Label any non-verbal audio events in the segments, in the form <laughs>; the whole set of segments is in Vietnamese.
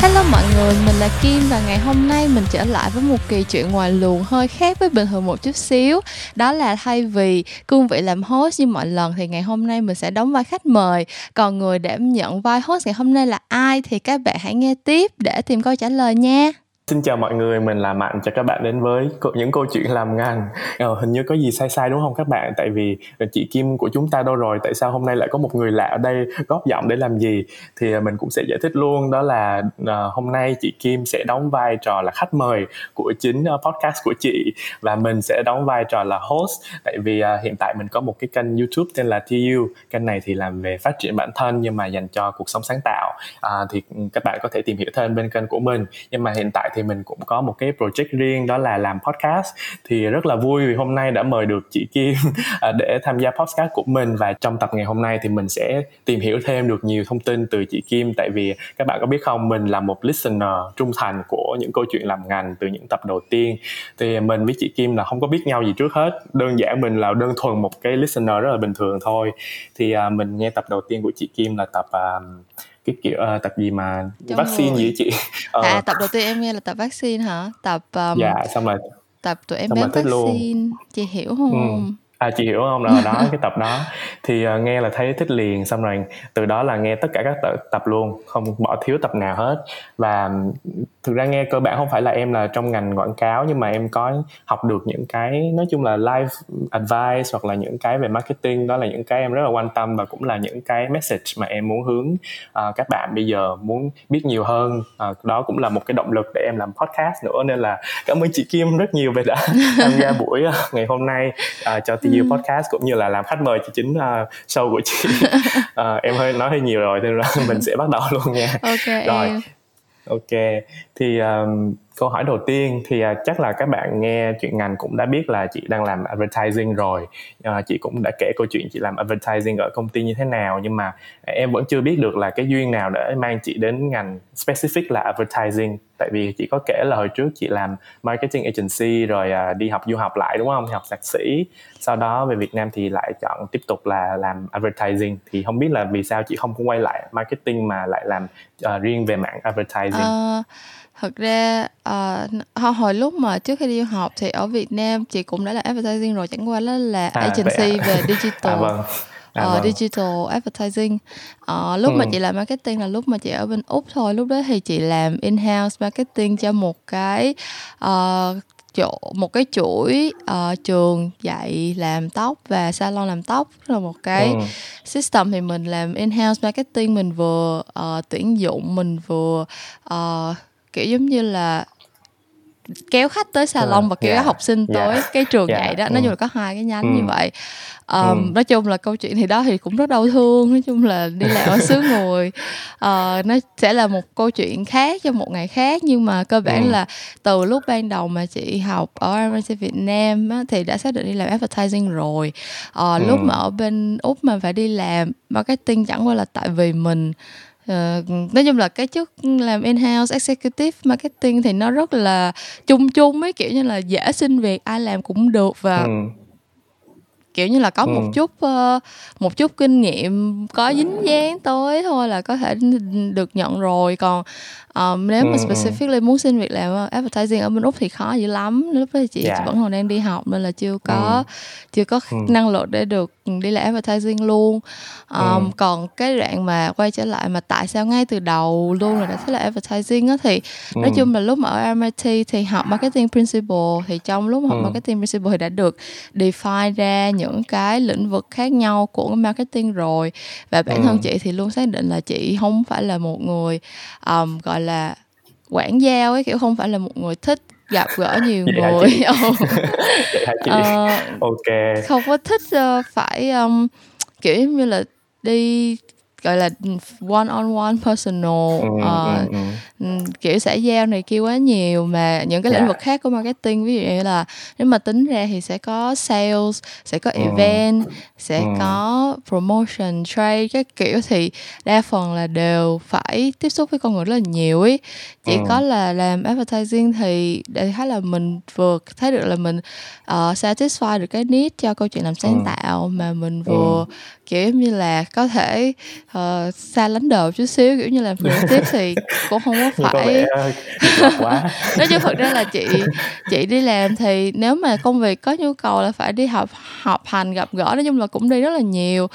Hello mọi người, mình là Kim và ngày hôm nay mình trở lại với một kỳ chuyện ngoài luồng hơi khác với bình thường một chút xíu. Đó là thay vì cương vị làm host như mọi lần thì ngày hôm nay mình sẽ đóng vai khách mời. Còn người đảm nhận vai host ngày hôm nay là ai thì các bạn hãy nghe tiếp để tìm câu trả lời nha. Xin chào mọi người, mình là Mạnh, chào các bạn đến với những câu chuyện làm ngành ờ, Hình như có gì sai sai đúng không các bạn? Tại vì ờ, chị Kim của chúng ta đâu rồi, tại sao hôm nay lại có một người lạ ở đây góp giọng để làm gì? Thì ờ, mình cũng sẽ giải thích luôn, đó là uh, hôm nay chị Kim sẽ đóng vai trò là khách mời của chính uh, podcast của chị Và mình sẽ đóng vai trò là host. Tại vì uh, hiện tại mình có một cái kênh youtube tên là TU Kênh này thì làm về phát triển bản thân nhưng mà dành cho cuộc sống sáng tạo. Uh, Thì ừ, các bạn có thể tìm hiểu thêm bên kênh của mình. Nhưng mà hiện tại thì mình cũng có một cái project riêng đó là làm podcast. Thì rất là vui vì hôm nay đã mời được chị Kim <laughs> à, để tham gia podcast của mình. Và trong tập ngày hôm nay thì mình sẽ tìm hiểu thêm được nhiều thông tin từ chị Kim. Tại vì các bạn có biết không mình là một listener trung thành của những câu chuyện làm ngành từ những tập đầu tiên. Thì mình với chị Kim là không có biết nhau gì trước hết. Đơn giản mình là đơn thuần một cái listener rất là bình thường thôi. Thì à, mình nghe tập đầu tiên của chị Kim là tập uh, cái kiểu uh, tập gì mà Trong vaccine người. gì chị uh. <laughs> à tập đầu tiên em nghe là tập vaccine hả tập um, dạ xong rồi tập tụi em bé vaccine luôn. chị hiểu không ừ à chị hiểu không? Đó, đó <laughs> cái tập đó. Thì uh, nghe là thấy thích liền xong rồi từ đó là nghe tất cả các tập, tập luôn không bỏ thiếu tập nào hết. Và thực ra nghe cơ bản không phải là em là trong ngành quảng cáo nhưng mà em có học được những cái nói chung là live advice hoặc là những cái về marketing đó là những cái em rất là quan tâm và cũng là những cái message mà em muốn hướng uh, các bạn bây giờ muốn biết nhiều hơn. Uh, đó cũng là một cái động lực để em làm podcast nữa nên là cảm ơn chị Kim rất nhiều về đã tham gia buổi uh, ngày hôm nay uh, cho TU ừ. podcast cũng như là làm khách mời cho chính uh, show của chị. Uh, <laughs> em hơi nói hơi nhiều rồi nên là <laughs> mình sẽ bắt đầu luôn nha. Ok rồi. ok thì um, câu hỏi đầu tiên thì uh, chắc là các bạn nghe chuyện ngành cũng đã biết là chị đang làm advertising rồi. Uh, chị cũng đã kể câu chuyện chị làm advertising ở công ty như thế nào nhưng mà à, em vẫn chưa biết được là cái duyên nào để mang chị đến ngành specific là advertising. Tại vì chị có kể là hồi trước chị làm marketing agency rồi uh, đi học du học lại đúng không? Học thạc sĩ. Sau đó về Việt Nam thì lại chọn tiếp tục là làm advertising. Thì không biết là vì sao chị không quay lại marketing mà lại làm uh, riêng về mạng advertising? Uh thật ra uh, hồi lúc mà trước khi đi du học thì ở Việt Nam chị cũng đã là advertising rồi chẳng qua đó là à, agency à? về <laughs> digital à, vâng. À, uh, vâng. digital advertising uh, lúc ừ. mà chị làm marketing là lúc mà chị ở bên úc thôi lúc đó thì chị làm in house marketing cho một cái uh, chỗ một cái chuỗi uh, trường dạy làm tóc và salon làm tóc là một cái ừ. system thì mình làm in house marketing mình vừa uh, tuyển dụng mình vừa uh, kiểu giống như là kéo khách tới salon ừ, và kéo yeah, học sinh tới yeah, cái trường yeah, dạy đó. Nói chung là có hai cái nhánh ừ. như vậy. Um, ừ. nói chung là câu chuyện thì đó thì cũng rất đau thương. Nói chung là đi làm ở xứ người uh, nó sẽ là một câu chuyện khác cho một ngày khác. Nhưng mà cơ bản ừ. là từ lúc ban đầu mà chị học ở MIT Việt Nam á, thì đã xác định đi làm advertising rồi. Uh, ừ. lúc mà ở bên úc mà phải đi làm marketing chẳng qua là tại vì mình Uh, nói chung là cái chức làm in-house executive marketing thì nó rất là chung chung ấy kiểu như là dễ xin việc ai làm cũng được và ừ kiểu như là có ừ. một chút uh, một chút kinh nghiệm có dính dáng tới thôi là có thể được nhận rồi còn um, nếu mà ừ, ừ. specifically muốn xin việc làm advertising ở bên úc thì khó dữ lắm lúc đó chị yeah. Dạ. vẫn còn đang đi học nên là chưa có ừ. chưa có ừ. năng lực để được đi làm advertising luôn um, ừ. còn cái đoạn mà quay trở lại mà tại sao ngay từ đầu luôn là đã thích là advertising á thì ừ. nói chung là lúc mà ở MIT thì học marketing principle thì trong lúc học ừ. marketing principle thì đã được define ra những cái lĩnh vực khác nhau của marketing rồi và bản ừ. thân chị thì luôn xác định là chị không phải là một người um, gọi là quản giao ấy kiểu không phải là một người thích gặp gỡ nhiều Vậy người. uh, <laughs> ok. không có thích uh, phải um, kiểu như là đi gọi là one on one personal ừ, uh, ừ, ừ. Kiểu xã giao này kia quá nhiều mà những cái yeah. lĩnh dạ. vực khác của marketing ví dụ như là nếu mà tính ra thì sẽ có sales sẽ có ừ. event sẽ ừ. có promotion trade các kiểu thì đa phần là đều phải tiếp xúc với con người rất là nhiều ấy chỉ ừ. có là làm advertising thì để thấy là mình vừa thấy được là mình uh, satisfy được cái need cho câu chuyện làm sáng ừ. tạo mà mình vừa ừ. kiểu như là có thể uh, xa lánh đời chút xíu kiểu như là <laughs> tiếp thì cũng không có phải quá <laughs> nói chung thật ra là chị chị đi làm thì nếu mà công việc có nhu cầu là phải đi học học hành gặp gỡ nói chung là cũng đi rất là nhiều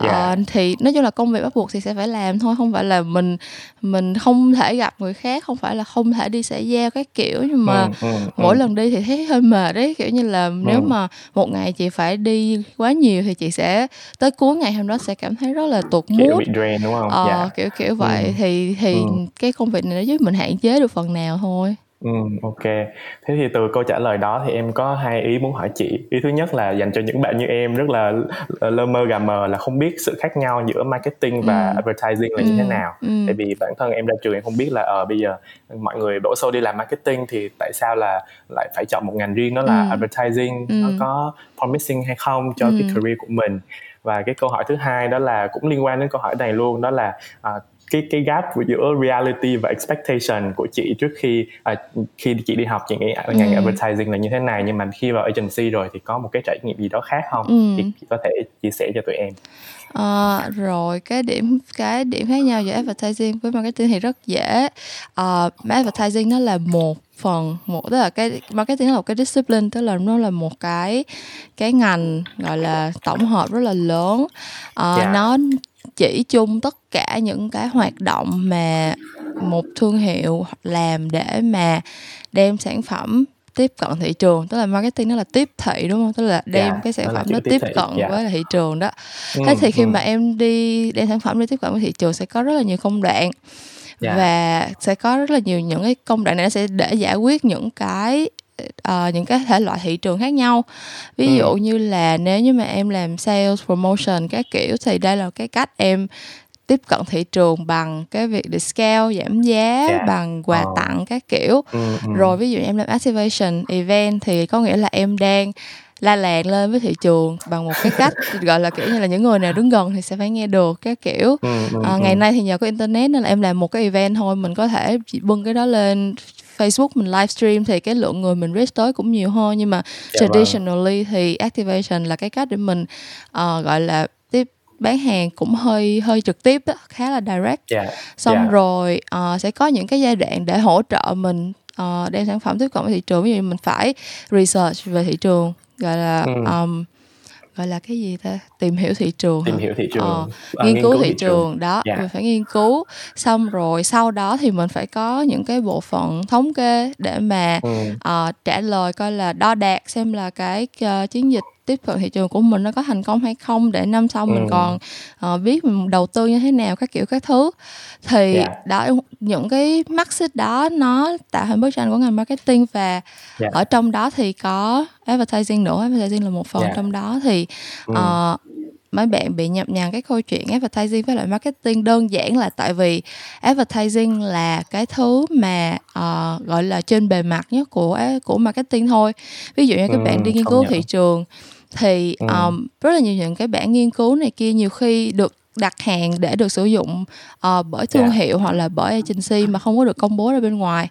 yeah. Dạ. uh, thì nói chung là công việc bắt buộc thì sẽ phải làm thôi không phải là mình mình không thể gặp người khác không phải là không thể đi xã giao cái kiểu nhưng mà ừ, ừ, mỗi ừ. lần đi thì thấy hơi mệt đấy kiểu như là nếu ừ. mà một ngày chị phải đi quá nhiều thì chị sẽ tới cuối ngày hôm đó sẽ cảm thấy rất là tụt mút bị drain đúng không? Ờ, yeah. kiểu kiểu vậy ừ. thì thì ừ. cái công việc này nó giúp mình hạn chế được phần nào thôi. Ừ, ok. Thế thì từ câu trả lời đó thì em có hai ý muốn hỏi chị. Ý thứ nhất là dành cho những bạn như em rất là lơ mơ gà mờ là không biết sự khác nhau giữa marketing và ừ. advertising là ừ. như thế nào. Ừ. Tại vì bản thân em ra trường em không biết là ở uh, bây giờ mọi người đổ xô đi làm marketing thì tại sao là lại phải chọn một ngành riêng đó là ừ. advertising ừ. nó có promising hay không cho ừ. cái career của mình. Và cái câu hỏi thứ hai đó là cũng liên quan đến câu hỏi này luôn đó là uh, cái cái gap giữa reality và expectation của chị trước khi à, khi chị đi học chị nghĩ ngành ừ. advertising là như thế này nhưng mà khi vào agency rồi thì có một cái trải nghiệm gì đó khác không ừ. thì chị có thể chia sẻ cho tụi em À, rồi cái điểm cái điểm khác nhau giữa advertising với marketing thì rất dễ uh, advertising nó là một phần một tức là cái marketing là một cái discipline tức là nó là một cái cái ngành gọi là tổng hợp rất là lớn uh, yeah. nó chỉ chung tất cả những cái hoạt động mà một thương hiệu làm để mà đem sản phẩm tiếp cận thị trường tức là marketing nó là tiếp thị đúng không tức là đem yeah, dạ, cái sản phẩm nó tiếp cận yeah. Dạ. với thị trường đó ừ, thế thì khi ừ. mà em đi đem sản phẩm đi tiếp cận với thị trường sẽ có rất là nhiều công đoạn yeah. Dạ. và sẽ có rất là nhiều những cái công đoạn này nó sẽ để giải quyết những cái uh, những cái thể loại thị trường khác nhau ví ừ. dụ như là nếu như mà em làm sales promotion các kiểu thì đây là cái cách em tiếp cận thị trường bằng cái việc discount giảm giá yeah. Dạ. bằng quà oh. tặng các kiểu ừ. rồi ví dụ em làm activation event thì có nghĩa là em đang la làng lên với thị trường bằng một cái cách <laughs> gọi là kiểu như là những người nào đứng gần thì sẽ phải nghe được các kiểu à, ngày nay thì nhờ có internet nên là em làm một cái event thôi mình có thể bưng cái đó lên Facebook mình livestream thì cái lượng người mình reach tới cũng nhiều hơn nhưng mà yeah, vâng. traditionally vâng. thì activation là cái cách để mình uh, gọi là tiếp bán hàng cũng hơi hơi trực tiếp đó, khá là direct yeah, xong yeah. rồi uh, sẽ có những cái giai đoạn để hỗ trợ mình uh, đem sản phẩm tiếp cận với thị trường ví dụ mình phải research về thị trường gọi là um, gọi là cái gì ta tìm hiểu thị trường tìm hả? hiểu thị trường ờ, à, nghiên, nghiên cứu, cứu thị, thị trường. trường đó yeah. Dạ. mình phải nghiên cứu xong rồi sau đó thì mình phải có những cái bộ phận thống kê để mà ừ. uh, trả lời coi là đo đạc xem là cái uh, chiến dịch tiếp cận thị trường của mình nó có thành công hay không để năm sau ừ. mình còn uh, biết mình đầu tư như thế nào các kiểu các thứ thì yeah. Dạ. đó những cái mắt xích đó nó tạo thành bức tranh của ngành marketing và yeah. Dạ. ở trong đó thì có advertising nữa advertising là một phần yeah. trong đó thì uh, ừ mấy bạn bị nhập nhằng cái câu chuyện advertising với lại marketing đơn giản là tại vì advertising là cái thứ mà uh, gọi là trên bề mặt nhất của của marketing thôi ví dụ như các ừ, bạn đi nghiên cứu thị trường thì um, rất là nhiều những cái bản nghiên cứu này kia nhiều khi được đặt hàng để được sử dụng uh, bởi thương yeah. Dạ. hiệu hoặc là bởi agency mà không có được công bố ra bên ngoài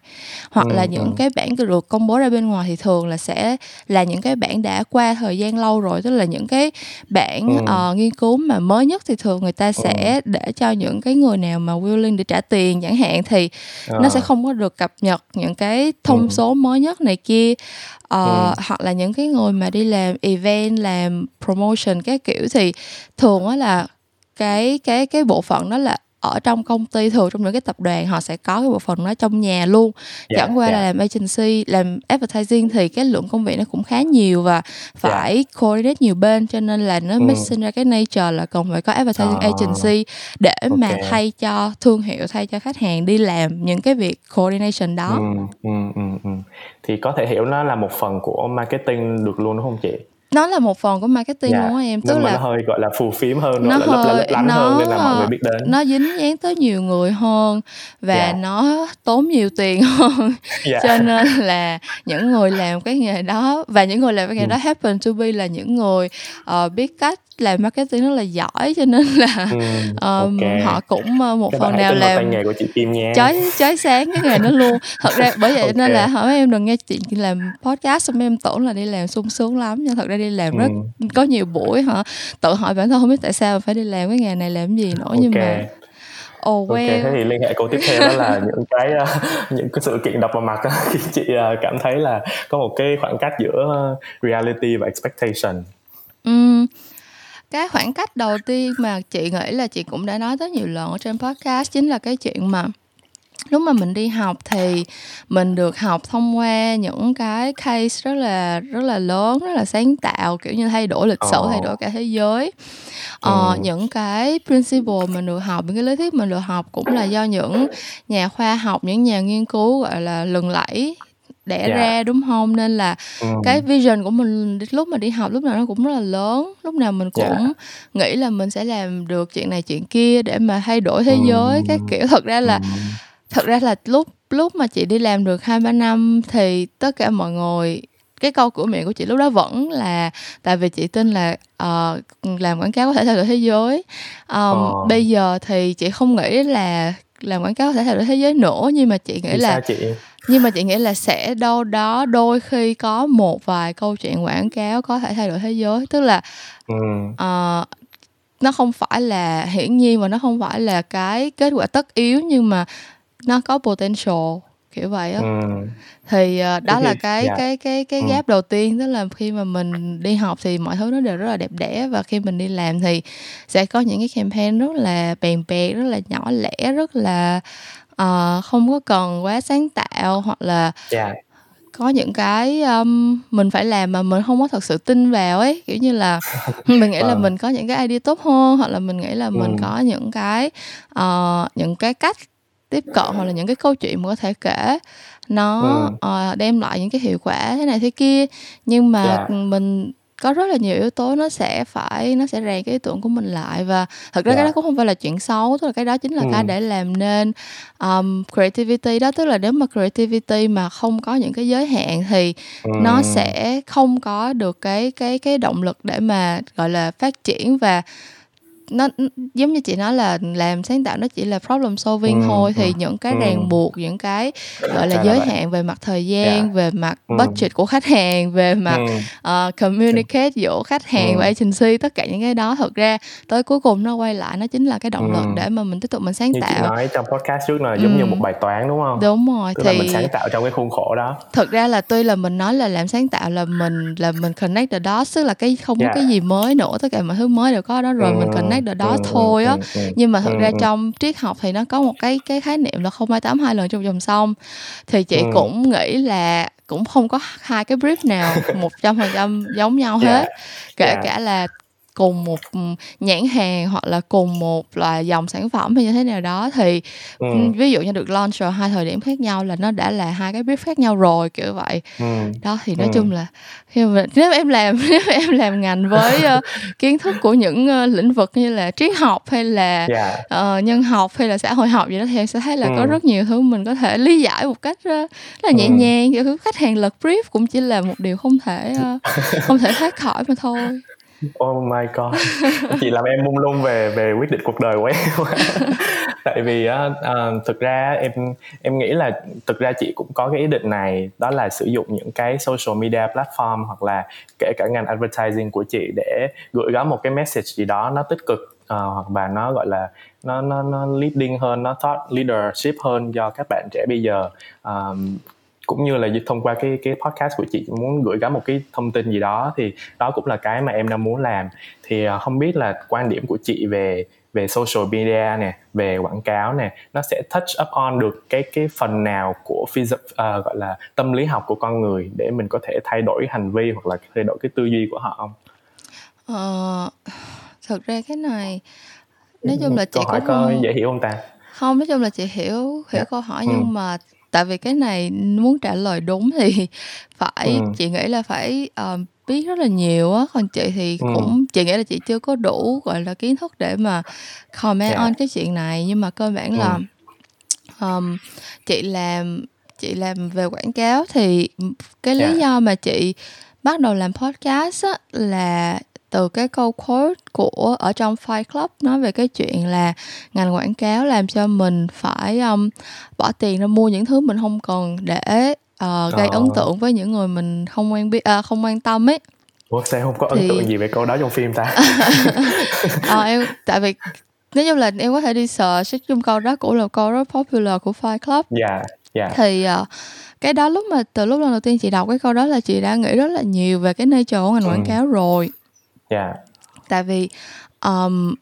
hoặc ừ, là những ừ. cái bản được công bố ra bên ngoài thì thường là sẽ là những cái bản đã qua thời gian lâu rồi tức là những cái bản ừ. uh, nghiên cứu mà mới nhất thì thường người ta sẽ ừ. để cho những cái người nào mà willing để trả tiền chẳng hạn thì à. nó sẽ không có được cập nhật những cái thông ừ. số mới nhất này kia uh, ừ. hoặc là những cái người mà đi làm event làm promotion cái kiểu thì thường á là cái cái cái bộ phận đó là ở trong công ty thường trong những cái tập đoàn họ sẽ có cái bộ phận đó trong nhà luôn yeah, dạ, chẳng qua yeah. là dạ. làm agency làm advertising thì cái lượng công việc nó cũng khá nhiều và phải yeah. Dạ. coordinate nhiều bên cho nên là nó mới sinh ra cái nature là cần phải có advertising oh. agency để okay. mà thay cho thương hiệu thay cho khách hàng đi làm những cái việc coordination đó ừ, ừ, ừ, ừ. thì có thể hiểu nó là một phần của marketing được luôn đúng không chị nó là một phần của marketing dạ. luôn á em tức nên là nó hơi gọi là phù phiếm hơn nó hơi, lấp lánh nó, hơn nên là mọi người biết đến nó dính dáng tới nhiều người hơn và dạ. nó tốn nhiều tiền <laughs> hơn dạ. cho nên là những người làm cái nghề đó và những người làm cái nghề ừ. đó happen to be là những người uh, biết cách làm marketing rất là giỏi cho nên là ừ, um, <laughs> okay. họ cũng uh, một Các phần nào làm nghề của chị Kim nha chói chói sáng cái nghề đó luôn thật ra bởi vậy okay. nên là hỏi em đừng nghe chị làm podcast xong em tưởng là đi làm sung sướng lắm nhưng thật ra đi làm rất ừ. có nhiều buổi hả tự hỏi bản thân không biết tại sao phải đi làm cái nghề này làm gì nữa okay. nhưng mà Oh, well. Ok, thế thì liên hệ câu tiếp theo đó là những cái uh, những cái sự kiện đập vào mặt <laughs> khi chị cảm thấy là có một cái khoảng cách giữa reality và expectation. Um, cái khoảng cách đầu tiên mà chị nghĩ là chị cũng đã nói rất nhiều lần ở trên podcast chính là cái chuyện mà lúc mà mình đi học thì mình được học thông qua những cái case rất là rất là lớn rất là sáng tạo kiểu như thay đổi lịch sử oh. thay đổi cả thế giới ờ, ừ. những cái principle mình được học những cái lý thuyết mình được học cũng là do những nhà khoa học những nhà nghiên cứu gọi là lừng lẫy đẻ yeah. Dạ. ra đúng không nên là ừ. cái vision của mình lúc mà đi học lúc nào nó cũng rất là lớn lúc nào mình dạ. cũng yeah. nghĩ là mình sẽ làm được chuyện này chuyện kia để mà thay đổi thế ừ. giới cái kiểu thật ra là ừ. thật ra là lúc lúc mà chị đi làm được hai ba năm thì tất cả mọi người cái câu cửa miệng của chị lúc đó vẫn là tại vì chị tin là uh, làm quảng cáo có thể thay đổi thế giới um, oh. bây giờ thì chị không nghĩ là làm quảng cáo có thể thay đổi thế giới nữa nhưng mà chị nghĩ Vì là chị? Nhưng mà chị nghĩ là sẽ đâu đó đôi khi có một vài câu chuyện quảng cáo có thể thay đổi thế giới tức là ừ. uh, nó không phải là hiển nhiên và nó không phải là cái kết quả tất yếu nhưng mà nó có potential kiểu vậy á ừ. thì uh, đó là cái yeah. cái cái cái ừ. gap đầu tiên tức là khi mà mình đi học thì mọi thứ nó đều rất là đẹp đẽ và khi mình đi làm thì sẽ có những cái campaign rất là bèn bẹt rất là nhỏ lẻ rất là uh, không có cần quá sáng tạo hoặc là yeah. có những cái um, mình phải làm mà mình không có thật sự tin vào ấy kiểu như là <laughs> mình nghĩ là ờ. mình có những cái idea tốt hơn hoặc là mình nghĩ là mình ừ. có những cái uh, những cái cách tiếp cận hoặc là những cái câu chuyện mà có thể kể nó ừ. uh, đem lại những cái hiệu quả thế này thế kia nhưng mà yeah. mình có rất là nhiều yếu tố nó sẽ phải nó sẽ rèn cái ý tưởng của mình lại và thật ra yeah. cái đó cũng không phải là chuyện xấu tức là cái đó chính là ừ. cái để làm nên um, creativity đó tức là nếu mà creativity mà không có những cái giới hạn thì ừ. nó sẽ không có được cái cái cái động lực để mà gọi là phát triển và nó giống như chị nói là làm sáng tạo nó chỉ là problem solving ừ, thôi thì ừ, những cái ừ. ràng buộc những cái gọi là giới hạn về mặt thời gian yeah. Dạ. về mặt ừ. budget của khách hàng về mặt ừ. uh, communicate giữa khách hàng ừ. và agency tất cả những cái đó thật ra tới cuối cùng nó quay lại nó chính là cái động lực ừ. để mà mình tiếp tục mình sáng như tạo chị nói trong podcast trước là giống ừ. như một bài toán đúng không đúng rồi Tức thì là mình sáng tạo trong cái khuôn khổ đó thật ra là tuy là mình nói là làm sáng tạo là mình là mình connect the dots tức là cái không yeah. có dạ. cái gì mới nữa tất cả mọi thứ mới đều có đó rồi ừ. mình connect the dots ừ. thôi á ừ. nhưng mà thật ra trong triết học thì nó có một cái cái khái niệm là không ai tám hai lần trong dòng sông thì chị ừ. cũng nghĩ là cũng không có hai cái brief nào một trăm phần trăm giống nhau hết yeah. kể yeah. cả là cùng một nhãn hàng hoặc là cùng một là dòng sản phẩm hay như thế nào đó thì ừ. ví dụ như được launch ở hai thời điểm khác nhau là nó đã là hai cái brief khác nhau rồi kiểu vậy ừ. đó thì nói ừ. chung là khi mà, <laughs> nếu em làm nếu em làm ngành với uh, kiến thức của những uh, lĩnh vực như là triết học hay là yeah. uh, nhân học hay là xã hội học gì đó thì em sẽ thấy là ừ. có rất nhiều thứ mình có thể lý giải một cách uh, rất là nhẹ ừ. nhàng kiểu khách hàng lật brief cũng chỉ là một điều không thể uh, không thể thoát khỏi mà thôi Oh my god, chị làm em mung lung về về quyết định cuộc đời của em. <laughs> Tại vì uh, uh, thực ra em em nghĩ là thực ra chị cũng có cái ý định này đó là sử dụng những cái social media platform hoặc là kể cả ngành advertising của chị để gửi gắm một cái message gì đó nó tích cực uh, hoặc là nó gọi là nó nó nó leading hơn, nó thought leadership hơn cho các bạn trẻ bây giờ. Um, cũng như là thông qua cái cái podcast của chị muốn gửi gắm một cái thông tin gì đó thì đó cũng là cái mà em đang muốn làm thì uh, không biết là quan điểm của chị về về social media nè về quảng cáo nè nó sẽ touch up on được cái cái phần nào của phys- uh, gọi là tâm lý học của con người để mình có thể thay đổi hành vi hoặc là thay đổi cái tư duy của họ không? Ờ, thật ra cái này nói chung là chị câu hỏi cũng có dễ hiểu không ta? Không, nói chung là chị hiểu hiểu yeah. Dạ. câu hỏi ừ. nhưng mà tại vì cái này muốn trả lời đúng thì <laughs> phải ừ. chị nghĩ là phải uh, biết rất là nhiều á còn chị thì ừ. cũng chị nghĩ là chị chưa có đủ gọi là kiến thức để mà comment yeah. Dạ. on cái chuyện này nhưng mà cơ bản ừ. là um, chị làm chị làm về quảng cáo thì cái lý yeah. Dạ. do mà chị bắt đầu làm podcast á, là từ cái câu quote của ở trong Fight Club nói về cái chuyện là ngành quảng cáo làm cho mình phải um, bỏ tiền ra mua những thứ mình không cần để uh, gây ấn tượng với những người mình không quan biết uh, không quan tâm ấy Ủa sao không có ấn thì... tượng gì về câu đó trong phim ta? à, <laughs> em tại vì nếu như là em có thể đi search chung câu đó cũng là câu rất popular của Fight Club. Dạ. Yeah, yeah. Thì uh, cái đó lúc mà từ lúc lần đầu tiên chị đọc cái câu đó là chị đã nghĩ rất là nhiều về cái nature của ngành ừ. quảng cáo rồi. Dạ. Yeah. Tại vì um,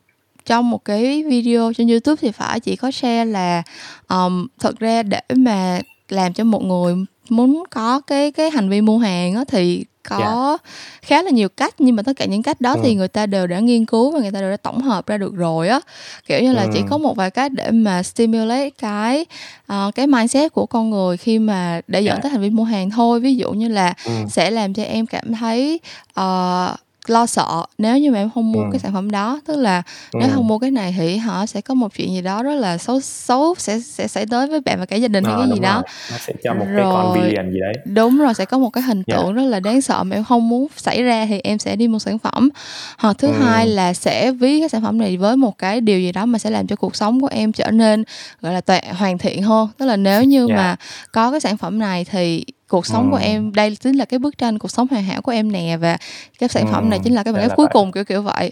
trong một cái video trên YouTube thì phải chỉ có share là um, thật ra để mà làm cho một người muốn có cái cái hành vi mua hàng á thì có yeah. Dạ. khá là nhiều cách nhưng mà tất cả những cách đó ừ. thì người ta đều đã nghiên cứu và người ta đều đã tổng hợp ra được rồi á kiểu như là ừ. chỉ có một vài cách để mà stimulate cái uh, cái mindset của con người khi mà để dẫn yeah. Dạ. tới hành vi mua hàng thôi ví dụ như là ừ. sẽ làm cho em cảm thấy uh, lo sợ nếu như mà em không mua ừ. cái sản phẩm đó tức là ừ. nếu không mua cái này thì họ sẽ có một chuyện gì đó rất là xấu xấu sẽ sẽ xảy tới với bạn và cả gia đình hay à, cái gì đó nó sẽ cho một rồi, cái con villain gì đấy đúng rồi sẽ có một cái hình dạ. tượng yeah. rất là đáng sợ mà em không muốn xảy ra thì em sẽ đi mua sản phẩm hoặc thứ ừ. hai là sẽ ví cái sản phẩm này với một cái điều gì đó mà sẽ làm cho cuộc sống của em trở nên gọi là tuệ hoàn thiện hơn tức là nếu như yeah. Dạ. mà có cái sản phẩm này thì cuộc sống ừ. của em đây chính là cái bức tranh cuộc sống hoàn hảo của em nè và cái sản phẩm này chính là cái bản cuối cùng kiểu kiểu vậy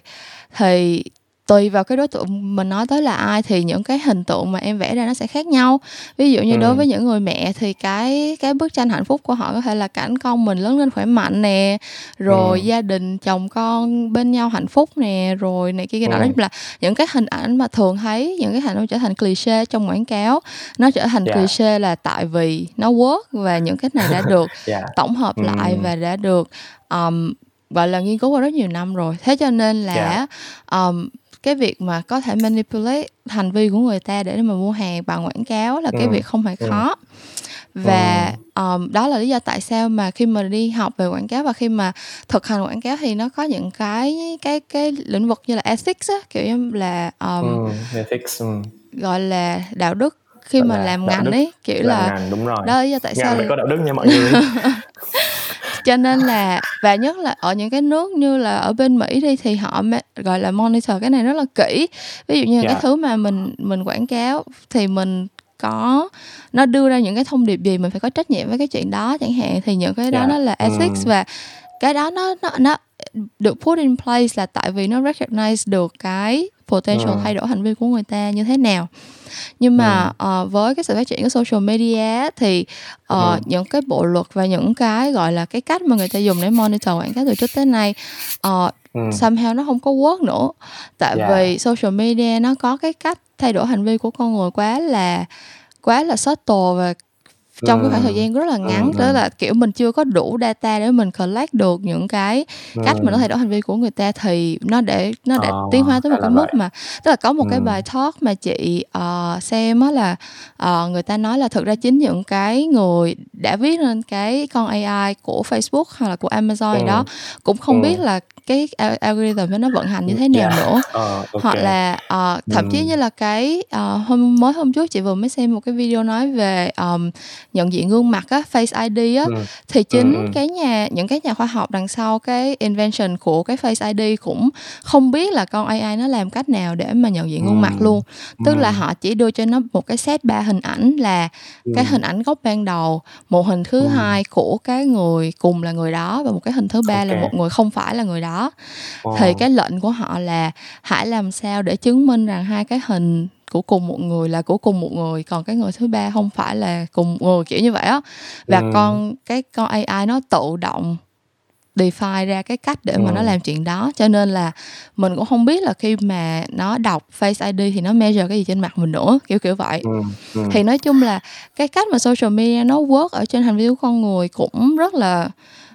thì tùy vào cái đối tượng mình nói tới là ai thì những cái hình tượng mà em vẽ ra nó sẽ khác nhau ví dụ như ừ. đối với những người mẹ thì cái cái bức tranh hạnh phúc của họ có thể là cảnh con mình lớn lên khỏe mạnh nè rồi ừ. gia đình chồng con bên nhau hạnh phúc nè rồi này kia kia ừ. nọ chung là những cái hình ảnh mà thường thấy những cái hình ảnh trở thành cliché trong quảng cáo nó trở thành yeah. Dạ. cliché là tại vì nó work và những cái này đã <laughs> được yeah. Dạ. tổng hợp ừ. lại và đã được um, gọi là nghiên cứu qua rất nhiều năm rồi thế cho nên là yeah. um, cái việc mà có thể manipulate hành vi của người ta để mà mua hàng bằng quảng cáo là cái ừ. việc không hề ừ. khó và um, đó là lý do tại sao mà khi mà đi học về quảng cáo và khi mà thực hành quảng cáo thì nó có những cái cái cái lĩnh vực như là ethics á kiểu như là um, ethics gọi là đạo đức khi mà làm ngành ấy kiểu là ngành, đúng rồi. đó lý do tại Nhà sao mình có đạo đức nha mọi người <laughs> cho nên là và nhất là ở những cái nước như là ở bên Mỹ đi thì họ gọi là monitor cái này rất là kỹ ví dụ như yeah. cái dạ. thứ mà mình mình quảng cáo thì mình có nó đưa ra những cái thông điệp gì mình phải có trách nhiệm với cái chuyện đó chẳng hạn thì những cái đó yeah. Dạ. nó là ethics mm. và cái đó nó nó nó được put in place là tại vì nó recognize được cái potential ừ. thay đổi hành vi của người ta như thế nào nhưng mà ừ. uh, với cái sự phát triển của social media thì uh, ừ. những cái bộ luật và những cái gọi là cái cách mà người ta dùng để monitor quảng cáo từ trước tới nay uh, ừ. somehow nó không có work nữa tại yeah. vì social media nó có cái cách thay đổi hành vi của con người quá là quá là subtle và trong cái khoảng thời gian rất là ngắn đó là kiểu mình chưa có đủ data để mình collect được những cái cách mà nó thay đổi hành vi của người ta thì nó để nó để ờ, tiến hóa tới một cái mức mà tức là có một cái bài talk mà chị uh, xem á là uh, người ta nói là thực ra chính những cái người đã viết lên cái con AI của Facebook hoặc là của Amazon gì đó cũng không biết là cái algorithm nó vận hành như thế nào yeah. nữa uh, okay. hoặc là uh, thậm chí như là cái uh, hôm mới hôm trước chị vừa mới xem một cái video nói về um, nhận diện gương mặt á face ID á ừ. thì chính ừ. cái nhà những cái nhà khoa học đằng sau cái invention của cái face ID cũng không biết là con AI nó làm cách nào để mà nhận diện gương mặt luôn tức là họ chỉ đưa cho nó một cái set ba hình ảnh là cái hình ảnh gốc ban đầu một hình thứ hai của cái người cùng là người đó và một cái hình thứ ba okay. là một người không phải là người đó oh. thì cái lệnh của họ là hãy làm sao để chứng minh rằng hai cái hình của cùng một người là của cùng một người còn cái người thứ ba không phải là cùng một người kiểu như vậy á và ừ. con cái con AI nó tự động define ra cái cách để mà ừ. nó làm chuyện đó cho nên là mình cũng không biết là khi mà nó đọc face ID thì nó measure cái gì trên mặt mình nữa kiểu kiểu vậy ừ. Ừ. thì nói chung là cái cách mà social media nó work ở trên hành vi của con người cũng rất là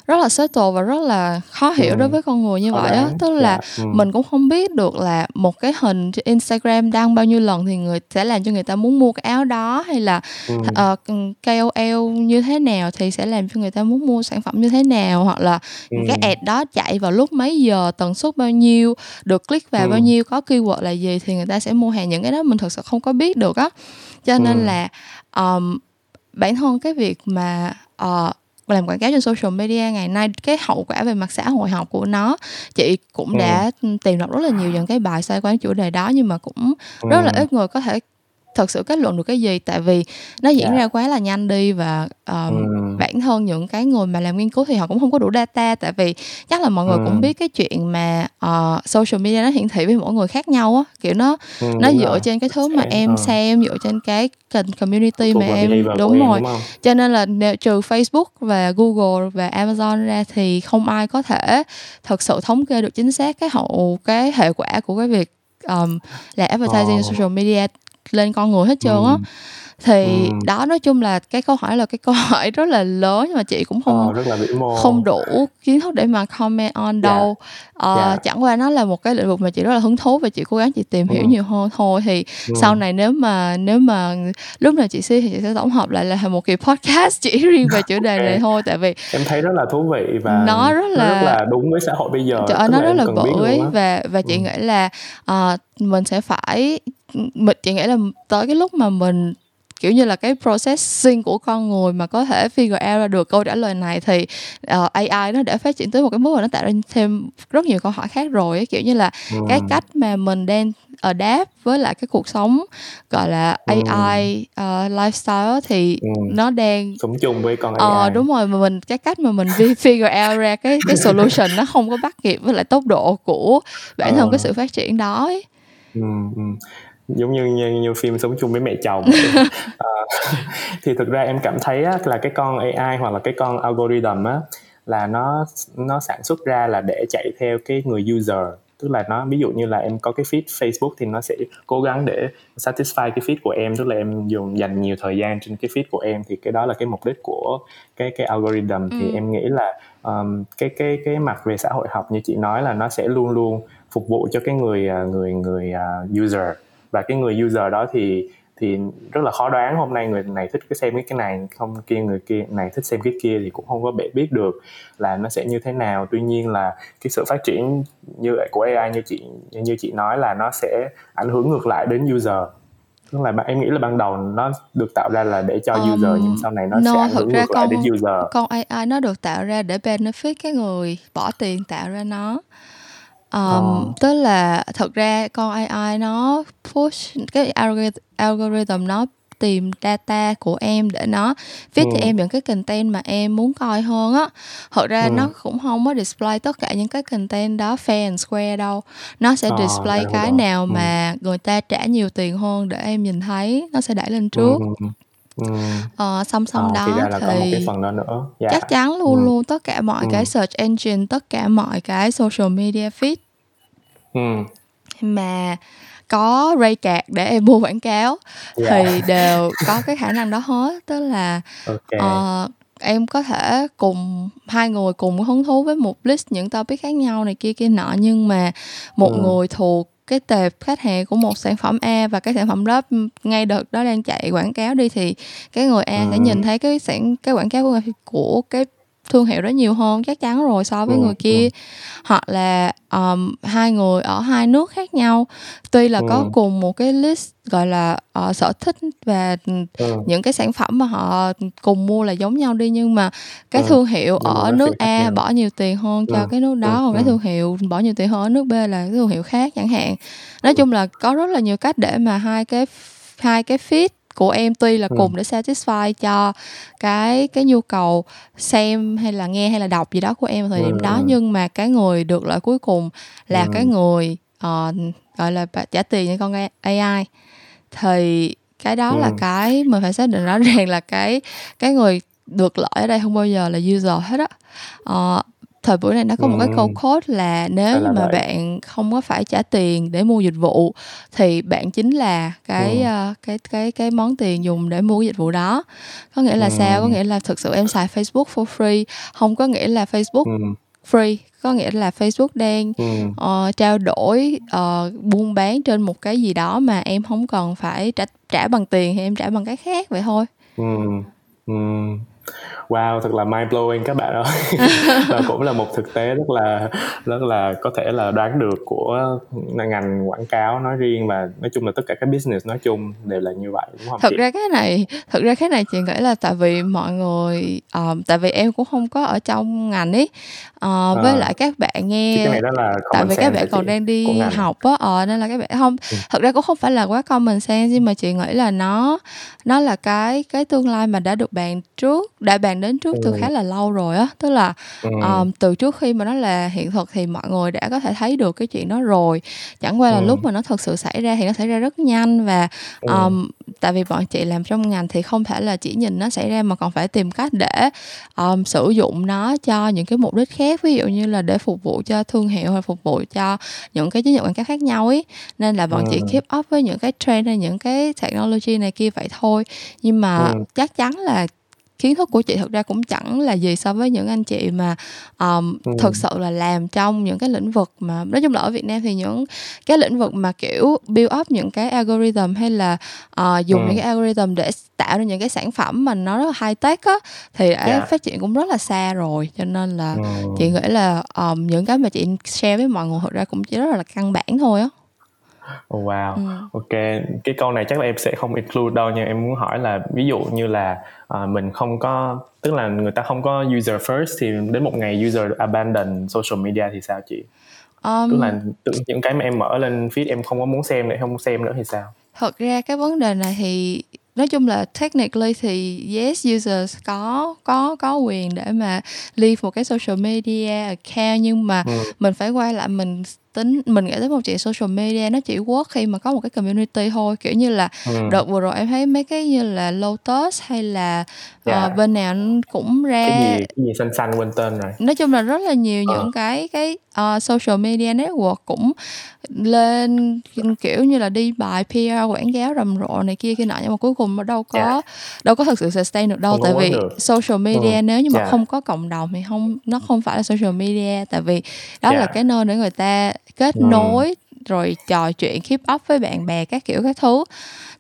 rất là subtle và rất là khó hiểu ừ. đối với con người như vậy á tức là yeah. Dạ, ừ. mình cũng không biết được là một cái hình trên Instagram đăng bao nhiêu lần thì người sẽ làm cho người ta muốn mua cái áo đó hay là ừ. uh, ờ, KOL như thế nào thì sẽ làm cho người ta muốn mua sản phẩm như thế nào hoặc là ừ. cái ad đó chạy vào lúc mấy giờ tần suất bao nhiêu được click vào ừ. bao nhiêu có keyword là gì thì người ta sẽ mua hàng những cái đó mình thực sự không có biết được á cho nên ừ. là um, bản thân cái việc mà uh, làm quảng cáo trên social media ngày nay cái hậu quả về mặt xã hội học của nó chị cũng ừ. đã tìm đọc rất là nhiều những cái bài xoay quanh chủ đề đó nhưng mà cũng rất là ừ. ít người có thể thật sự kết luận được cái gì tại vì nó diễn yeah. Dạ. ra quá là nhanh đi và um, ừ. bản thân những cái người mà làm nghiên cứu thì họ cũng không có đủ data tại vì chắc là mọi người ừ. cũng biết cái chuyện mà uh, social media nó hiển thị với mỗi người khác nhau á kiểu nó ừ, nó dựa rồi. trên cái thứ mà em ừ. xem dựa trên cái community mà em đúng rồi đúng cho nên là trừ Facebook và Google và Amazon ra thì không ai có thể thật sự thống kê được chính xác cái hậu cái hệ quả của cái việc um, là advertising oh. social media lên con người hết trơn á. Ừ thì ừ. đó nói chung là cái câu hỏi là cái <laughs> câu hỏi rất là lớn nhưng mà chị cũng không ờ, rất là mô. không đủ kiến thức để mà comment on dạ. đâu ờ, yeah. Dạ. chẳng qua nó là một cái lĩnh vực mà chị rất là hứng thú và chị cố gắng chị tìm hiểu ừ. nhiều hơn thôi thì ừ. sau này nếu mà nếu mà lúc nào chị si thì chị sẽ tổng hợp lại là một kỳ podcast <laughs> chỉ riêng về chủ đề này thôi tại vì em thấy rất là thú vị và nó rất là, nó rất là đúng với xã hội bây giờ trời ơi nó rất là ấy và và chị ừ. nghĩ là uh, mình sẽ phải mình chị nghĩ là tới cái lúc mà mình kiểu như là cái processing của con người mà có thể figure out ra được câu trả lời này thì uh, ờ, AI nó đã phát triển tới một cái mức mà nó tạo ra thêm rất nhiều câu hỏi khác rồi ấy. kiểu như là ừ. cái cách mà mình đang adapt với lại cái cuộc sống gọi là AI ừ. uh, lifestyle thì ừ. nó đang sống chung với con AI. Ờ đúng rồi mà mình cái cách mà mình figure out ra cái cái solution nó không có bắt kịp với lại tốc độ của bản thân ờ. cái sự phát triển đó ấy. Ừ, ừ giống như như, như phim sống chung với mẹ chồng. <laughs> À, thì thực ra em cảm thấy á, là cái con AI hoặc là cái con algorithm á là nó nó sản xuất ra là để chạy theo cái người user. Tức là nó ví dụ như là em có cái feed Facebook thì nó sẽ cố gắng để satisfy cái feed của em. Tức là em dùng dành nhiều thời gian trên cái feed của em thì cái đó là cái mục đích của cái cái algorithm. Ừ. thì em nghĩ là um, cái cái cái mặt về xã hội học như chị nói là nó sẽ luôn luôn phục vụ cho cái người à, người người uh, user và cái người user đó thì thì rất là khó đoán hôm nay người này thích cái xem cái cái này không kia người kia này thích xem cái kia thì cũng không có bể biết được là nó sẽ như thế nào. Tuy nhiên là cái sự phát triển như của AI như chị như chị nói là nó sẽ ảnh hưởng ngược lại đến user. Tức là em nghĩ là ban đầu nó được tạo ra là để cho um, user nhưng sau này nó no, sẽ ảnh hưởng ngược con, lại đến user. con AI nó được tạo ra để benefit cái người bỏ tiền tạo ra nó um, ờ. tức là thật ra con AI nó push cái algorithm nó tìm data của em để nó viết ừ. cho em những cái content mà em muốn coi hơn á thật ra ừ. nó cũng không có display tất cả những cái content đó fair and square đâu nó sẽ à, display cái nào ừ. mà người ta trả nhiều tiền hơn để em nhìn thấy nó sẽ đẩy lên trước ừ. Ừ. Ờ, song song à, đó thì, là thì có một cái phần đó nữa. Yeah. chắc chắn luôn ừ. luôn tất cả mọi ừ. cái search engine tất cả mọi cái social media feed ừ. mà có ray card để em mua quảng cáo yeah. thì đều có cái khả năng đó hết tức là okay. uh, em có thể cùng hai người cùng hứng thú với một list những topic khác nhau này kia kia nọ nhưng mà một ừ. người thuộc cái tệp khách hàng của một sản phẩm A và cái sản phẩm đó ngay đợt đó đang chạy quảng cáo đi thì cái người A ừ. sẽ nhìn thấy cái sản cái quảng cáo của của cái thương hiệu đó nhiều hơn chắc chắn rồi so với ừ, người kia ừ. hoặc là um, hai người ở hai nước khác nhau tuy là ừ. có cùng một cái list gọi là uh, sở thích và ừ. những cái sản phẩm mà họ cùng mua là giống nhau đi nhưng mà cái ừ. thương hiệu ừ. ở nước A bỏ nhiều tiền hơn cho ừ. cái nước đó ừ. còn cái thương hiệu bỏ nhiều tiền hơn ở nước B là cái thương hiệu khác chẳng hạn nói chung là có rất là nhiều cách để mà hai cái hai cái feed của em tuy là ừ. cùng để satisfy cho cái cái nhu cầu xem hay là nghe hay là đọc gì đó của em thời điểm ừ. đó nhưng mà cái người được lợi cuối cùng là ừ. cái người uh, gọi là trả tiền cho con AI thì cái đó ừ. là cái mình phải xác định rõ <laughs> ràng là cái cái người được lợi ở đây không bao giờ là user hết á uh, thời buổi này nó có một cái câu code là nếu như mà vậy. bạn không có phải trả tiền để mua dịch vụ thì bạn chính là cái ừ. uh, cái cái cái món tiền dùng để mua cái dịch vụ đó có nghĩa là ừ. sao có nghĩa là thực sự em xài Facebook for free không có nghĩa là Facebook ừ. free có nghĩa là Facebook đang ừ. uh, trao đổi uh, buôn bán trên một cái gì đó mà em không cần phải trả trả bằng tiền thì em trả bằng cái khác vậy thôi. Ừ. Ừ wow thật là mind blowing các bạn ơi. <laughs> Và cũng là một thực tế rất là rất là có thể là đoán được của ngành quảng cáo nói riêng và nói chung là tất cả các business nói chung đều là như vậy đúng không thật chị? ra cái này thật ra cái này chị nghĩ là tại vì mọi người um, tại vì em cũng không có ở trong ngành ấy. Uh, với à, lại các bạn nghe cái này đó là tại vì các bạn còn đang đi học á ờ nên là các bạn không ừ. thật ra cũng không phải là quá common sense nhưng mà chị nghĩ là nó nó là cái cái tương lai mà đã được bàn trước đã bàn đến trước từ khá là lâu rồi á. Tức là um, từ trước khi mà nó là hiện thực thì mọi người đã có thể thấy được cái chuyện đó rồi. Chẳng qua là lúc mà nó thực sự xảy ra thì nó xảy ra rất nhanh và um, tại vì bọn chị làm trong ngành thì không thể là chỉ nhìn nó xảy ra mà còn phải tìm cách để um, sử dụng nó cho những cái mục đích khác. Ví dụ như là để phục vụ cho thương hiệu hay phục vụ cho những cái chiến dịch quảng cáo khác nhau ấy. Nên là bọn ừ. chị keep up với những cái trend hay những cái technology này kia vậy thôi. Nhưng mà ừ. chắc chắn là kiến thức của chị thực ra cũng chẳng là gì so với những anh chị mà um, ừ. thực sự là làm trong những cái lĩnh vực mà nói chung là ở Việt Nam thì những cái lĩnh vực mà kiểu build up những cái algorithm hay là uh, dùng ừ. những cái algorithm để tạo ra những cái sản phẩm mà nó rất là high tech á thì đã yeah. Dạ. phát triển cũng rất là xa rồi cho nên là ừ. chị nghĩ là um, những cái mà chị share với mọi người thực ra cũng chỉ rất là căn bản thôi á Oh, wow, ừ. ok. Cái câu này chắc là em sẽ không include đâu nhưng em muốn hỏi là ví dụ như là uh, mình không có tức là người ta không có user first thì đến một ngày user abandon social media thì sao chị? Um, tức là những cái mà em mở lên feed em không có muốn xem nữa không xem nữa thì sao? Thật ra cái vấn đề này thì nói chung là technically thì yes users có có có quyền để mà leave một cái social media account nhưng mà ừ. mình phải quay lại mình tính mình nghĩ tới một chuyện social media nó chỉ work khi mà có một cái community thôi kiểu như là ừ. đợt vừa rồi em thấy mấy cái như là Lotus hay là yeah. uh, bên nào cũng ra cái gì cái gì xanh xanh quên tên rồi nói chung là rất là nhiều uh. những cái cái uh, social media network cũng lên kiểu như là đi bài PR quảng cáo rầm rộ này kia kia nọ nhưng mà cuối cùng nó đâu có yeah. đâu có thực sự sustain được đâu không tại vì được. social media ừ. nếu như mà yeah. không có cộng đồng thì không nó không phải là social media tại vì đó yeah. là cái nơi để người ta kết ừ. nối rồi trò chuyện keep up với bạn bè các kiểu các thứ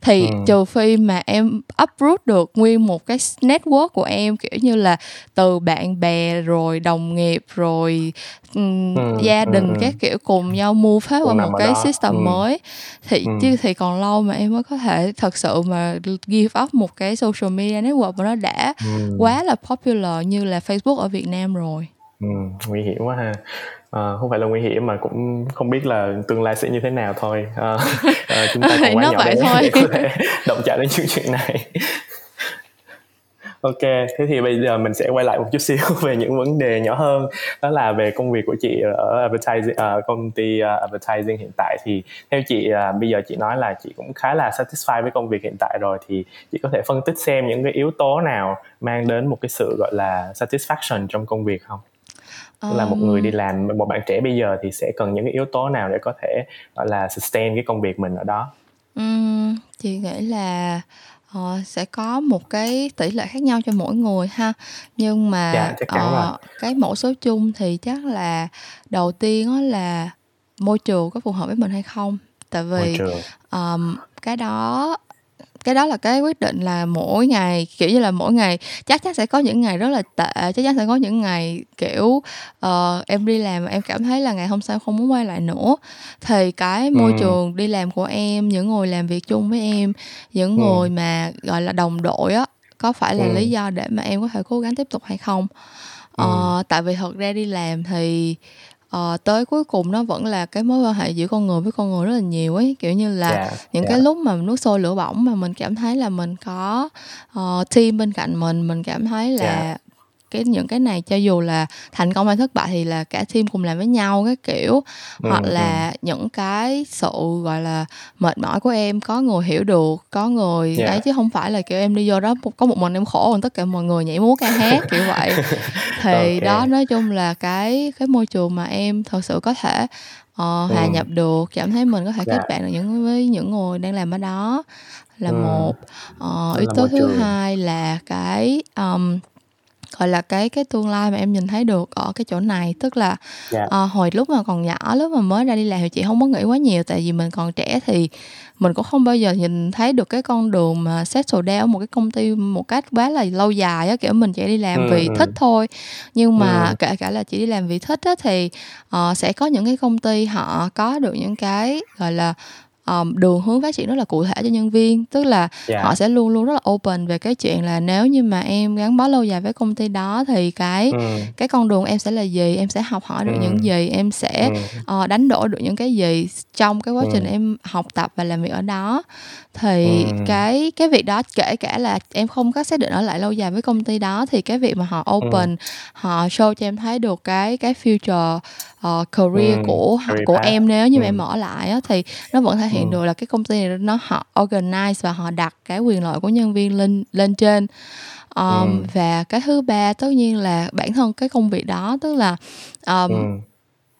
thì ừ. trừ phi mà em uproot được nguyên một cái network của em kiểu như là từ bạn bè rồi đồng nghiệp rồi um, ừ. gia đình ừ. các kiểu cùng nhau move hết qua một cái system ừ. mới thì ừ. chứ thì còn lâu mà em mới có thể thật sự mà give up một cái social media network mà nó đã ừ. quá là popular như là Facebook ở Việt Nam rồi ừ, nguy hiểm quá ha à, không phải là nguy hiểm mà cũng không biết là tương lai sẽ như thế nào thôi. À, à, <laughs> chúng ta còn quá nhỏ để, <laughs> để có thể động chạm đến những chuyện này. <laughs> Ok thế thì bây giờ mình sẽ quay lại một chút xíu về những vấn đề nhỏ hơn. Đó là về công việc của chị ở advertising uh, công ty uh, advertising hiện tại. Thì theo chị uh, bây giờ chị nói là chị cũng khá là satisfied với công việc hiện tại rồi. Thì chị có thể phân tích xem những cái yếu tố nào mang đến một cái sự gọi là satisfaction trong công việc không um... là một người đi làm một bạn trẻ bây giờ thì sẽ cần những cái yếu tố nào để có thể gọi là sustain cái công việc mình ở đó? Um, chị nghĩ là uh, sẽ có một cái tỷ lệ khác nhau cho mỗi người ha. Nhưng mà dạ, chắc chắn uh, cái mẫu số chung thì chắc là đầu tiên đó là môi trường có phù hợp với mình hay không? Tại vì um, cái đó cái đó là cái quyết định là mỗi ngày kiểu như là mỗi ngày chắc chắn sẽ có những ngày rất là tệ chắc chắn sẽ có những ngày kiểu uh, em đi làm em cảm thấy là ngày hôm sau không muốn quay lại nữa thì cái môi ừ. trường đi làm của em những người làm việc chung với em những ừ. người mà gọi là đồng đội á có phải là ừ. lý do để mà em có thể cố gắng tiếp tục hay không ừ. ờ, tại vì thật ra đi làm thì uh, tới cuối cùng nó vẫn là cái mối quan hệ giữa con người với con người rất là nhiều ấy kiểu như là yeah, dạ, những yeah. cái dạ. lúc mà nước sôi lửa bỏng mà mình cảm thấy là mình có uh, team bên cạnh mình mình cảm thấy là yeah dạ cái những cái này cho dù là thành công hay thất bại thì là cả team cùng làm với nhau cái kiểu ừ, hoặc là ừ. những cái sự gọi là mệt mỏi của em có người hiểu được có người yeah. ấy chứ không phải là kiểu em đi vô đó có một mình em khổ còn tất cả mọi người nhảy múa ca hát kiểu vậy <laughs> thì okay. đó nói chung là cái cái môi trường mà em thật sự có thể uh, hòa ừ. nhập được cảm thấy mình có thể kết bạn được những với những người đang làm ở đó là ừ. một uh, yếu tố thứ hai là cái um, gọi là cái cái tương lai mà em nhìn thấy được ở cái chỗ này tức là yeah. Dạ. uh, hồi lúc mà còn nhỏ lúc mà mới ra đi làm thì chị không có nghĩ quá nhiều tại vì mình còn trẻ thì mình cũng không bao giờ nhìn thấy được cái con đường mà settle down một cái công ty một cách quá là lâu dài á kiểu mình chỉ đi làm ừ, vì ừ. thích thôi nhưng mà ừ. kể cả là chỉ đi làm vì thích á thì uh, sẽ có những cái công ty họ có được những cái gọi là um, đường hướng phát triển rất là cụ thể cho nhân viên tức là yeah. Dạ. họ sẽ luôn luôn rất là open về cái chuyện là nếu như mà em gắn bó lâu dài với công ty đó thì cái ừ. cái con đường em sẽ là gì em sẽ học hỏi được ừ. những gì em sẽ ừ. uh, đánh đổi được những cái gì trong cái quá trình ừ. em học tập và làm việc ở đó thì ừ. cái cái việc đó kể cả là em không có xác định ở lại lâu dài với công ty đó thì cái việc mà họ open ừ. họ show cho em thấy được cái cái future uh, career ừ. của career của path. em nếu như ừ. mà em mở lại á, thì nó vẫn thể hiện ừ. được là cái công ty này nó họ organize và họ đặt cái quyền lợi của nhân viên lên lên trên um, ừ. và cái thứ ba tất nhiên là bản thân cái công việc đó tức là um, ừ.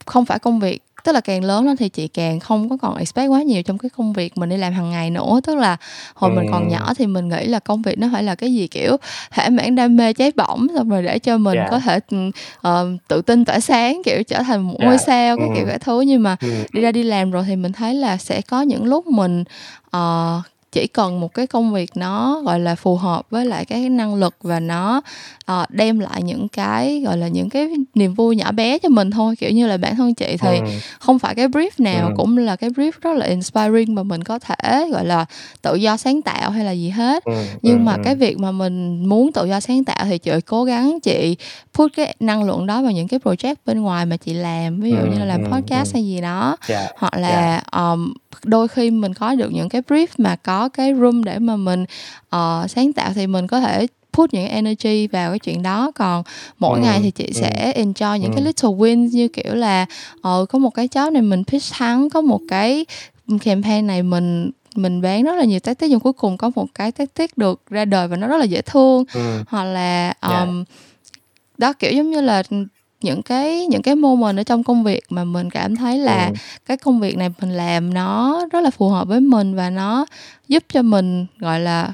không phải công việc tức là càng lớn lên thì chị càng không có còn expect quá nhiều trong cái công việc mình đi làm hàng ngày nữa tức là hồi ừ. mình còn nhỏ thì mình nghĩ là công việc nó phải là cái gì kiểu thể mãn đam mê cháy bỏng xong rồi để cho mình yeah. Dạ. có thể uh, tự tin tỏa sáng kiểu trở thành một ngôi yeah. Dạ. sao cái ừ. kiểu cái thứ nhưng mà ừ. đi ra đi làm rồi thì mình thấy là sẽ có những lúc mình uh, chỉ cần một cái công việc nó gọi là phù hợp với lại cái năng lực và nó uh, đem lại những cái gọi là những cái niềm vui nhỏ bé cho mình thôi kiểu như là bản thân chị thì ừ. không phải cái brief nào ừ. cũng là cái brief rất là inspiring mà mình có thể gọi là tự do sáng tạo hay là gì hết ừ. nhưng ừ. mà ừ. cái việc mà mình muốn tự do sáng tạo thì chị cố gắng chị put cái năng lượng đó vào những cái project bên ngoài mà chị làm ví dụ ừ. như là làm ừ. podcast ừ. hay gì đó yeah. Dạ. hoặc là yeah. Dạ. um, đôi khi mình có được những cái brief mà có cái room để mà mình uh, sáng tạo thì mình có thể put những energy vào cái chuyện đó còn mỗi ừ, ngày thì chị ừ, sẽ enjoy những ừ. cái little wins như kiểu là ờ có một cái job này mình pitch thắng có một cái campaign này mình mình bán rất là nhiều tactic nhưng cuối cùng có một cái tactic được ra đời và nó rất là dễ thương ừ. hoặc là um, yeah. đó kiểu giống như là những cái những cái moment ở trong công việc mà mình cảm thấy là ừ. cái công việc này mình làm nó rất là phù hợp với mình và nó giúp cho mình gọi là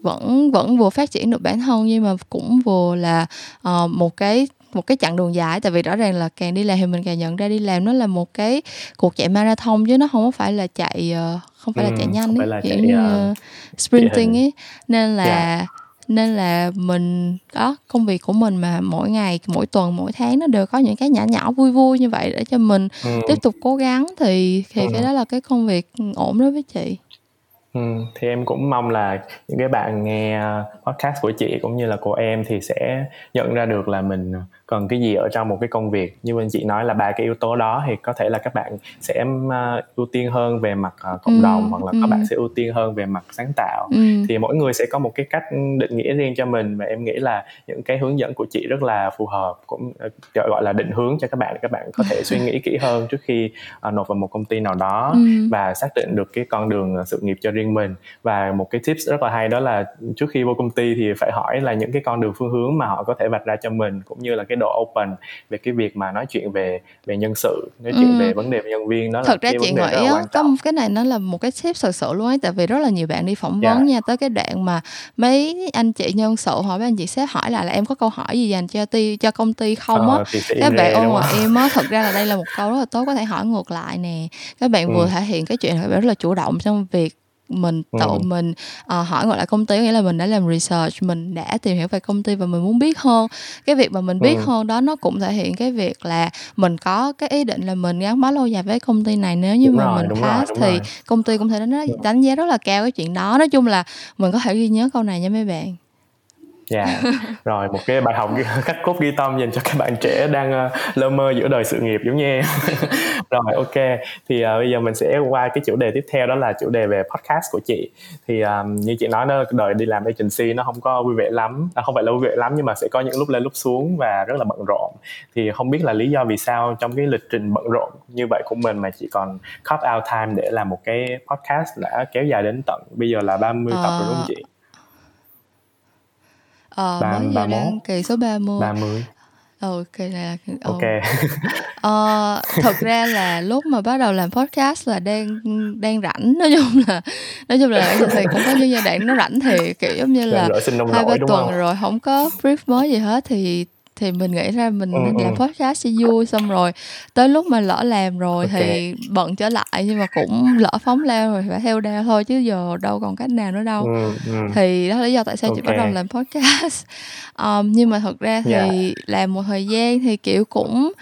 vẫn vẫn vừa phát triển được bản thân nhưng mà cũng vừa là uh, một cái một cái chặng đường dài. Tại vì rõ ràng là càng đi làm thì mình càng nhận ra đi làm nó là một cái cuộc chạy marathon chứ nó không có phải là chạy uh, không phải ừ, là chạy nhanh ấy, kiểu như uh, sprinting ấy. nên là yeah dạ nên là mình đó công việc của mình mà mỗi ngày mỗi tuần mỗi tháng nó đều có những cái nhỏ nhỏ vui vui như vậy để cho mình ừ. tiếp tục cố gắng thì thì ừ. cái đó là cái công việc ổn đối với chị Ừ, thì em cũng mong là những cái bạn nghe podcast của chị cũng như là của em thì sẽ nhận ra được là mình cần cái gì ở trong một cái công việc như anh chị nói là ba cái yếu tố đó thì có thể là các bạn sẽ uh, ưu tiên hơn về mặt uh, cộng ừ, đồng hoặc là ừ. các bạn sẽ ưu tiên hơn về mặt sáng tạo ừ. thì mỗi người sẽ có một cái cách định nghĩa riêng cho mình và em nghĩ là những cái hướng dẫn của chị rất là phù hợp cũng uh, gọi là định hướng cho các bạn các bạn có thể suy nghĩ kỹ hơn trước khi uh, nộp vào một công ty nào đó ừ. và xác định được cái con đường sự nghiệp cho riêng mình và một cái tips rất là hay đó là trước khi vô công ty thì phải hỏi là những cái con đường phương hướng mà họ có thể vạch ra cho mình cũng như là cái độ open về cái việc mà nói chuyện về về nhân sự nói chuyện ừ. về vấn đề nhân viên đó thật là ra cái chị nghĩ á có cái này nó là một cái tip thật sự luôn ấy tại vì rất là nhiều bạn đi phỏng vấn yeah. Dạ. nha tới cái đoạn mà mấy anh chị nhân sự hỏi mấy anh chị sếp hỏi là là em có câu hỏi gì dành cho ty cho công ty không á ờ, các bạn ôm mà em á thật ra là đây là một câu rất là tốt có thể hỏi ngược lại nè các bạn ừ. vừa thể hiện cái chuyện rất là chủ động trong việc mình tự ừ. mình uh, hỏi gọi là công ty nghĩa là mình đã làm research mình đã tìm hiểu về công ty và mình muốn biết hơn cái việc mà mình biết ừ. hơn đó nó cũng thể hiện cái việc là mình có cái ý định là mình gắn bó lâu dài với công ty này nếu như đúng mà rồi, mình pass rồi, thì rồi. công ty cũng thể đánh đánh giá rất là cao cái chuyện đó nói chung là mình có thể ghi nhớ câu này nha mấy bạn dạ. Yeah. rồi một cái bài học <laughs> khắc cốt ghi tâm dành cho các bạn trẻ đang uh, lơ mơ giữa đời sự nghiệp giống như em. <laughs> Rồi ok. Thì uh, bây giờ mình sẽ qua cái chủ đề tiếp theo đó là chủ đề về podcast của chị. Thì um, như chị nói đó đời đi làm agency nó không có vui vẻ lắm. À, không phải là vui vẻ lắm nhưng mà sẽ có những lúc lên lúc xuống và rất là bận rộn. Thì không biết là lý do vì sao trong cái lịch trình bận rộn như vậy của mình mà chị còn cut out time để làm một cái podcast đã kéo dài đến tận bây giờ là 30 à. tập rồi đúng không chị Ờ, 3, mới giờ 31 đang kỳ số 30 30 ừ kỳ là ok. ờ, thật ra là lúc mà bắt đầu làm podcast là đang đang rảnh. Nói chung là nói chung là thì cũng có những giai đoạn nó rảnh thì kiểu giống như là hai ba tuần rồi không có brief mới gì hết thì thì mình nghĩ ra mình ừ, làm ừ. podcast cho vui xong rồi tới lúc mà lỡ làm rồi okay. thì bận trở lại nhưng mà cũng lỡ phóng lao rồi phải theo đao thôi chứ giờ đâu còn cách nào nữa đâu ừ, ừ. thì đó là lý do tại sao okay. chị bắt đầu làm podcast um, <laughs> nhưng mà thật ra thì yeah. Dạ. làm một thời gian thì kiểu cũng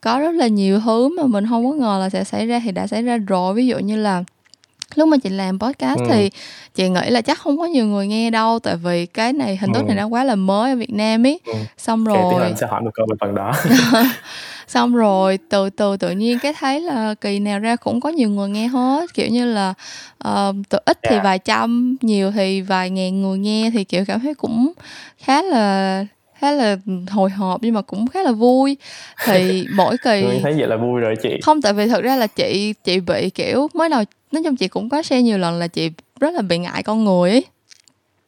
có rất là nhiều thứ mà mình không có ngờ là sẽ xảy ra thì đã xảy ra rồi ví dụ như là lúc mà chị làm podcast ừ. thì chị nghĩ là chắc không có nhiều người nghe đâu tại vì cái này hình thức ừ. này nó quá là mới ở Việt Nam ấy ừ. xong rồi okay, sẽ hỏi một câu về phần đó <laughs> xong rồi từ từ tự nhiên cái thấy là kỳ nào ra cũng có nhiều người nghe hết kiểu như là uh, từ ít yeah. thì dạ. vài trăm nhiều thì vài ngàn người nghe thì kiểu cảm thấy cũng khá là khá là hồi hộp nhưng mà cũng khá là vui thì <laughs> mỗi kỳ thấy vậy là vui rồi chị không tại vì thật ra là chị chị bị kiểu mới đầu nói chung chị cũng có share nhiều lần là chị rất là bị ngại con người ấy.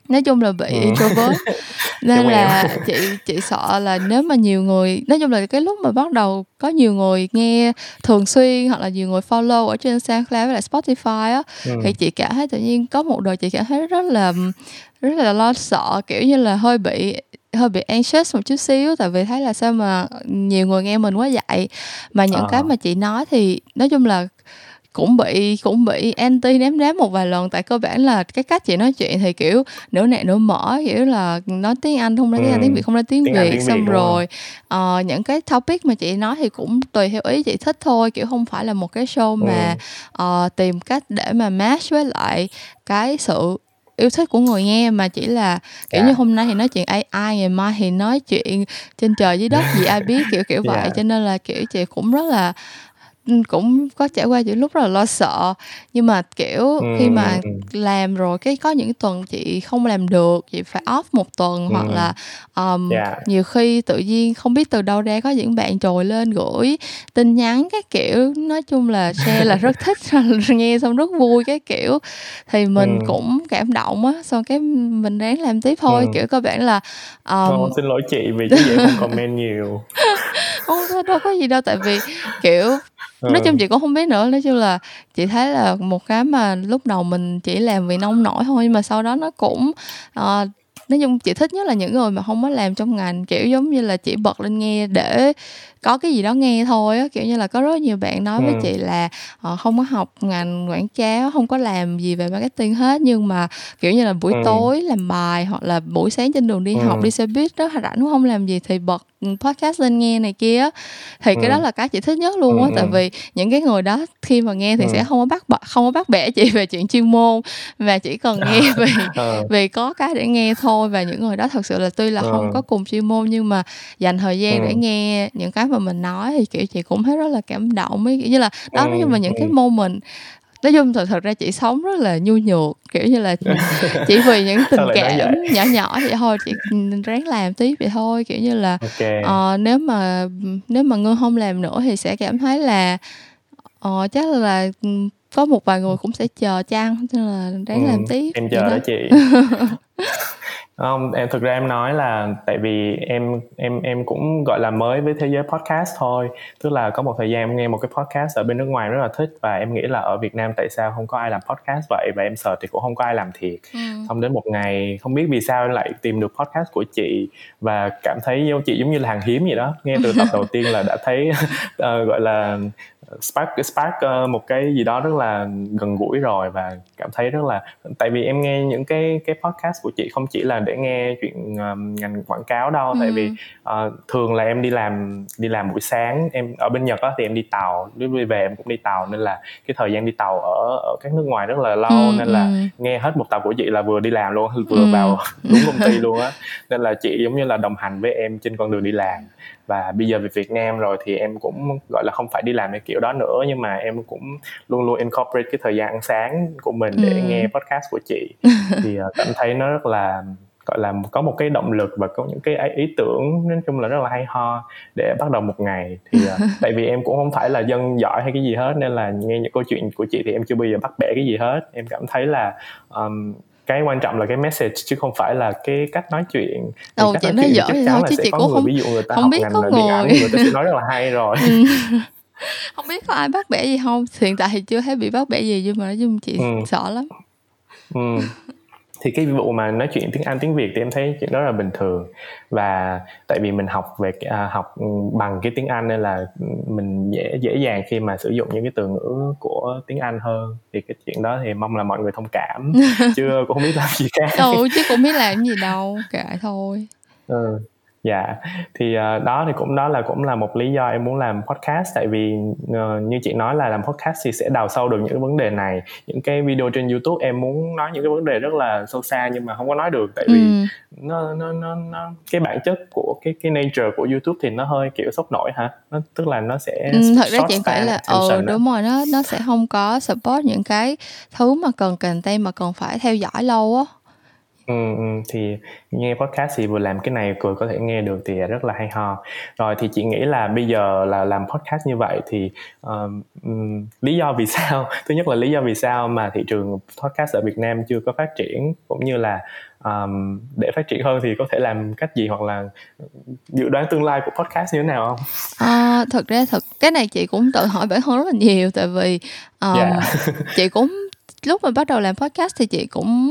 Nói chung là bị introvert <laughs> nên là <laughs> chị chị sợ là nếu mà nhiều người nói chung là cái lúc mà bắt đầu có nhiều người nghe thường xuyên hoặc là nhiều người follow ở trên SoundCloud với lại Spotify á ừ. thì chị cảm thấy tự nhiên có một đời chị cảm thấy rất là rất là lo sợ kiểu như là hơi bị hơi bị anxious một chút xíu tại vì thấy là sao mà nhiều người nghe mình quá vậy. Mà những à. cái mà chị nói thì nói chung là cũng bị cũng bị anti ném ném một vài lần tại cơ bản là cái cách chị nói chuyện thì kiểu nửa nẹ nửa mở kiểu là nói tiếng anh không nói tiếng anh tiếng việt không nói tiếng, tiếng việt xong rồi uh, những cái topic mà chị nói thì cũng tùy theo ý chị thích thôi kiểu không phải là một cái show mà uh, tìm cách để mà match với lại cái sự yêu thích của người nghe mà chỉ là kiểu yeah. như dạ. hôm nay thì nói chuyện AI ngày mai thì nói chuyện trên trời dưới đất gì ai biết kiểu kiểu <laughs> vậy yeah. Dạ. cho nên là kiểu chị cũng rất là cũng có trải qua những lúc rất là lo sợ nhưng mà kiểu ừ, khi mà làm rồi cái có những tuần chị không làm được chị phải off một tuần ừ. hoặc là um, yeah. Nhiều khi tự nhiên không biết từ đâu ra có những bạn trồi lên gửi tin nhắn cái kiểu nói chung là share là rất thích <laughs> nghe xong rất vui cái kiểu thì mình ừ. cũng cảm động á xong cái mình ráng làm tiếp thôi ừ. kiểu cơ bản là um, oh, xin lỗi chị vì vậy không comment nhiều <laughs> không đâu có gì đâu tại vì kiểu ừ. nói chung chị cũng không biết nữa nói chung là chị thấy là một cái mà lúc đầu mình chỉ làm vì nông nổi thôi nhưng mà sau đó nó cũng uh, nói chung chị thích nhất là những người mà không có làm trong ngành kiểu giống như là chỉ bật lên nghe để có cái gì đó nghe thôi á kiểu như là có rất nhiều bạn nói với ừ. chị là họ không có học ngành quảng cáo không có làm gì về marketing hết nhưng mà kiểu như là buổi ừ. tối làm bài hoặc là buổi sáng trên đường đi ừ. học đi xe buýt đó rảnh cũng không làm gì thì bật podcast lên nghe này kia thì ừ. cái đó là cái chị thích nhất luôn á ừ. tại vì những cái người đó khi mà nghe thì ừ. sẽ không có bắt không có bắt bẻ chị về chuyện chuyên môn mà chỉ cần nghe <laughs> vì ừ. vì có cái để nghe thôi và những người đó thật sự là tuy là ừ. không có cùng chuyên môn nhưng mà dành thời gian ừ. để nghe những cái mà mình nói thì kiểu chị cũng thấy rất là cảm động ấy kiểu như là đó ừ. nói chung là những cái moment nói chung thật thật ra chị sống rất là nhu nhược kiểu như là <laughs> chỉ vì những tình cảm nhỏ nhỏ vậy thôi chị ráng làm tiếp vậy thôi kiểu như là okay. uh, nếu mà nếu mà ngư không làm nữa thì sẽ cảm thấy là uh, chắc là có một vài người cũng sẽ chờ chăng nên là ráng ừ, làm tiếp em chờ đó chị <laughs> không em thực ra em nói là tại vì em em em cũng gọi là mới với thế giới podcast thôi. Tức là có một thời gian em nghe một cái podcast ở bên nước ngoài rất là thích và em nghĩ là ở Việt Nam tại sao không có ai làm podcast vậy? Và em sợ thì cũng không có ai làm thiệt. Ừ. xong đến một ngày không biết vì sao em lại tìm được podcast của chị và cảm thấy chị giống như là hàng hiếm vậy đó. Nghe từ tập đầu tiên là đã thấy uh, <laughs> gọi là spark spark uh, một cái gì đó rất là gần gũi rồi và cảm thấy rất là tại vì em nghe những cái cái podcast của chị không chỉ là để nghe chuyện um, ngành quảng cáo đâu ừ. tại vì uh, thường là em đi làm đi làm buổi sáng em ở bên Nhật á thì em đi tàu đi về em cũng đi tàu nên là cái thời gian đi tàu ở ở các nước ngoài rất là lâu ừ, nên là ừ. nghe hết một tập của chị là vừa đi làm luôn <laughs> vừa ừ. vào <laughs> đúng công ty luôn á nên là chị giống như là đồng hành với em trên con đường đi làm và bây giờ về Việt Nam rồi thì em cũng gọi là không phải đi làm cái kiểu đó nữa nhưng mà em cũng luôn luôn incorporate cái thời gian ăn sáng của mình để ừ. nghe podcast của chị. <laughs> Thì uh, cảm thấy nó rất là gọi là có một cái động lực và có những cái ý tưởng nói chung là rất là hay ho để bắt đầu một ngày. Thì uh, <laughs> tại vì em cũng không phải là dân giỏi hay cái gì hết nên là nghe những câu chuyện của chị thì em chưa bao giờ bắt bẻ cái gì hết. Em cảm thấy là um, cái quan trọng là cái message chứ không phải là cái cách nói chuyện. Ồ, cách chị nói nói dở chắc chắn là chứ sẽ chị có cũng người không ví dụ người ta không học biết ngành có điện ảnh người ta sẽ nói rất là hay rồi. Ừ. <laughs> không biết có ai bắt bẻ gì không? Hiện tại thì chưa thấy bị bắt bẻ gì nhưng mà nói chung chị ừ. sợ lắm. Ừ thì cái vụ mà nói chuyện tiếng Anh tiếng Việt thì em thấy chuyện đó là bình thường. Và tại vì mình học về à, học bằng cái tiếng Anh nên là mình dễ dễ dàng khi mà sử dụng những cái từ ngữ của tiếng Anh hơn. Thì cái chuyện đó thì mong là mọi người thông cảm. <laughs> Chứ cũng không biết làm gì khác. Đâu chứ cũng biết làm gì đâu kệ thôi. Ừ dạ. Thì uh, đó thì cũng đó là cũng là một lý do em muốn làm podcast. Tại vì uh, như chị nói là làm podcast thì sẽ đào sâu được những vấn đề này. Những cái video trên youtube em muốn nói những cái vấn đề rất là sâu xa nhưng mà không có nói được. Tại vì ừ. nó, nó nó nó cái bản chất của cái cái nature của youtube thì nó hơi kiểu sốc nổi hả? Nó tức là nó sẽ ừ, thật ra chị phải là ừ đúng rồi nó nó sẽ không có support những cái thứ mà cần content mà cần phải theo dõi lâu á Ừ, thì nghe podcast thì vừa làm cái này vừa có thể nghe được thì rất là hay ho. Rồi thì chị nghĩ là bây giờ là làm podcast như vậy thì ừm, lý do vì <laughs> sao thứ nhất là lý do vì sao mà thị trường podcast ở Việt Nam chưa có phát triển cũng như là ờm, để phát triển hơn thì có thể làm cách gì hoặc là dự đoán tương lai của podcast như thế nào không? À, thật ra thật cái này chị cũng tự hỏi bản thân rất là nhiều tại vì um, Dạ. chị cũng lúc mà bắt đầu làm podcast thì chị cũng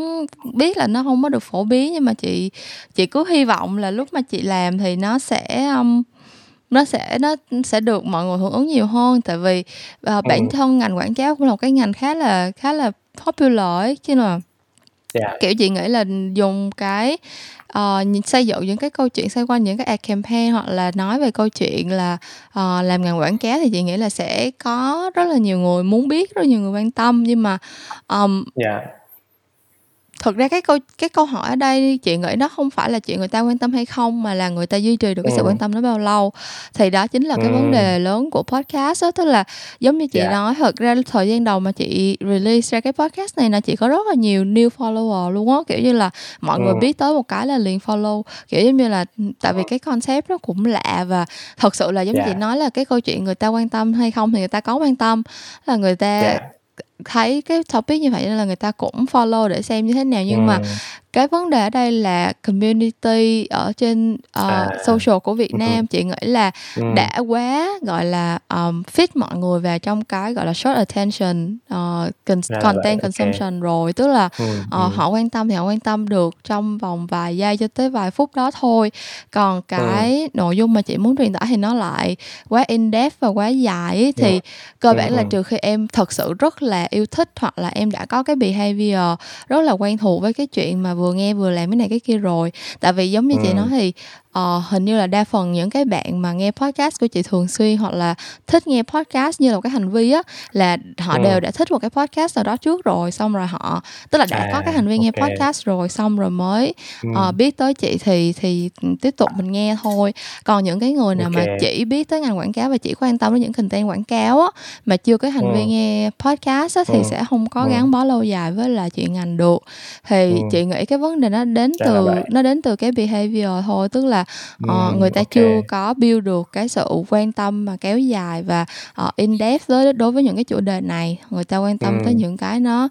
biết là nó không có được phổ biến nhưng mà chị chị cứ hy vọng là lúc mà chị làm thì nó sẽ um, nó sẽ nó sẽ được mọi người hưởng ứng nhiều hơn tại vì uh, bản thân ngành quảng cáo cũng là một cái ngành khá là khá là popular ấy chứ là yeah. Dạ. kiểu chị nghĩ là dùng cái uh, xây dựng những cái câu chuyện xoay quanh những cái ad campaign hoặc là nói về câu chuyện là uh, làm ngành quảng cáo thì chị nghĩ là sẽ có rất là nhiều người muốn biết rất nhiều người quan tâm. Nhưng mà um, yeah dạ thực ra cái câu cái câu hỏi ở đây chị nghĩ nó không phải là chuyện người ta quan tâm hay không mà là người ta duy trì được cái ừ. sự quan tâm đó bao lâu thì đó chính là cái ừ. vấn đề lớn của podcast đó tức là giống như chị yeah. Dạ. nói thật ra thời gian đầu mà chị release ra cái podcast này là chị có rất là nhiều new follower luôn á kiểu như là mọi ừ. người biết tới một cái là liền follow kiểu giống như là tại vì cái concept nó cũng lạ và thật sự là giống yeah. chị dạ. nói là cái câu chuyện người ta quan tâm hay không thì người ta có quan tâm là người ta yeah dạ thấy cái topic như vậy nên là người ta cũng follow để xem như thế nào nhưng ừ. mà cái vấn đề ở đây là community ở trên uh, à. social của Việt ừ. Nam chị nghĩ là ừ. đã quá gọi là um, fit mọi người vào trong cái gọi là short attention uh, con- content consumption okay. rồi tức là ừ. Uh, ừ. họ quan tâm thì họ quan tâm được trong vòng vài giây cho tới vài phút đó thôi còn cái ừ. nội dung mà chị muốn truyền tải thì nó lại quá in depth và quá dài ấy, thì yeah. cơ bản ừ. là trừ khi em thật sự rất là yêu thích hoặc là em đã có cái behavior rất là quen thuộc với cái chuyện mà vừa vừa nghe vừa làm cái này cái kia rồi tại vì giống như ừ. chị nói thì uh, hình như là đa phần những cái bạn mà nghe podcast của chị thường xuyên hoặc là thích nghe podcast như là một cái hành vi á là họ ừ. đều đã thích một cái podcast nào đó trước rồi xong rồi họ tức là đã à, có cái hành vi nghe okay. podcast rồi xong rồi mới ừ. uh, biết tới chị thì thì tiếp tục mình nghe thôi còn những cái người nào okay. mà chỉ biết tới ngành quảng cáo và chỉ quan tâm đến những content quảng cáo á mà chưa có hành vi ừ. nghe podcast á thì ừ. sẽ không có ừ. gắn bó lâu dài với là chuyện ngành được thì ừ. chị nghĩ cái vấn đề nó đến Chắc từ nó đến từ cái behavior thôi tức là uh, người ta okay. chưa có build được cái sự quan tâm mà kéo dài và uh, in depth đối đối với những cái chủ đề này người ta quan tâm tới những cái nó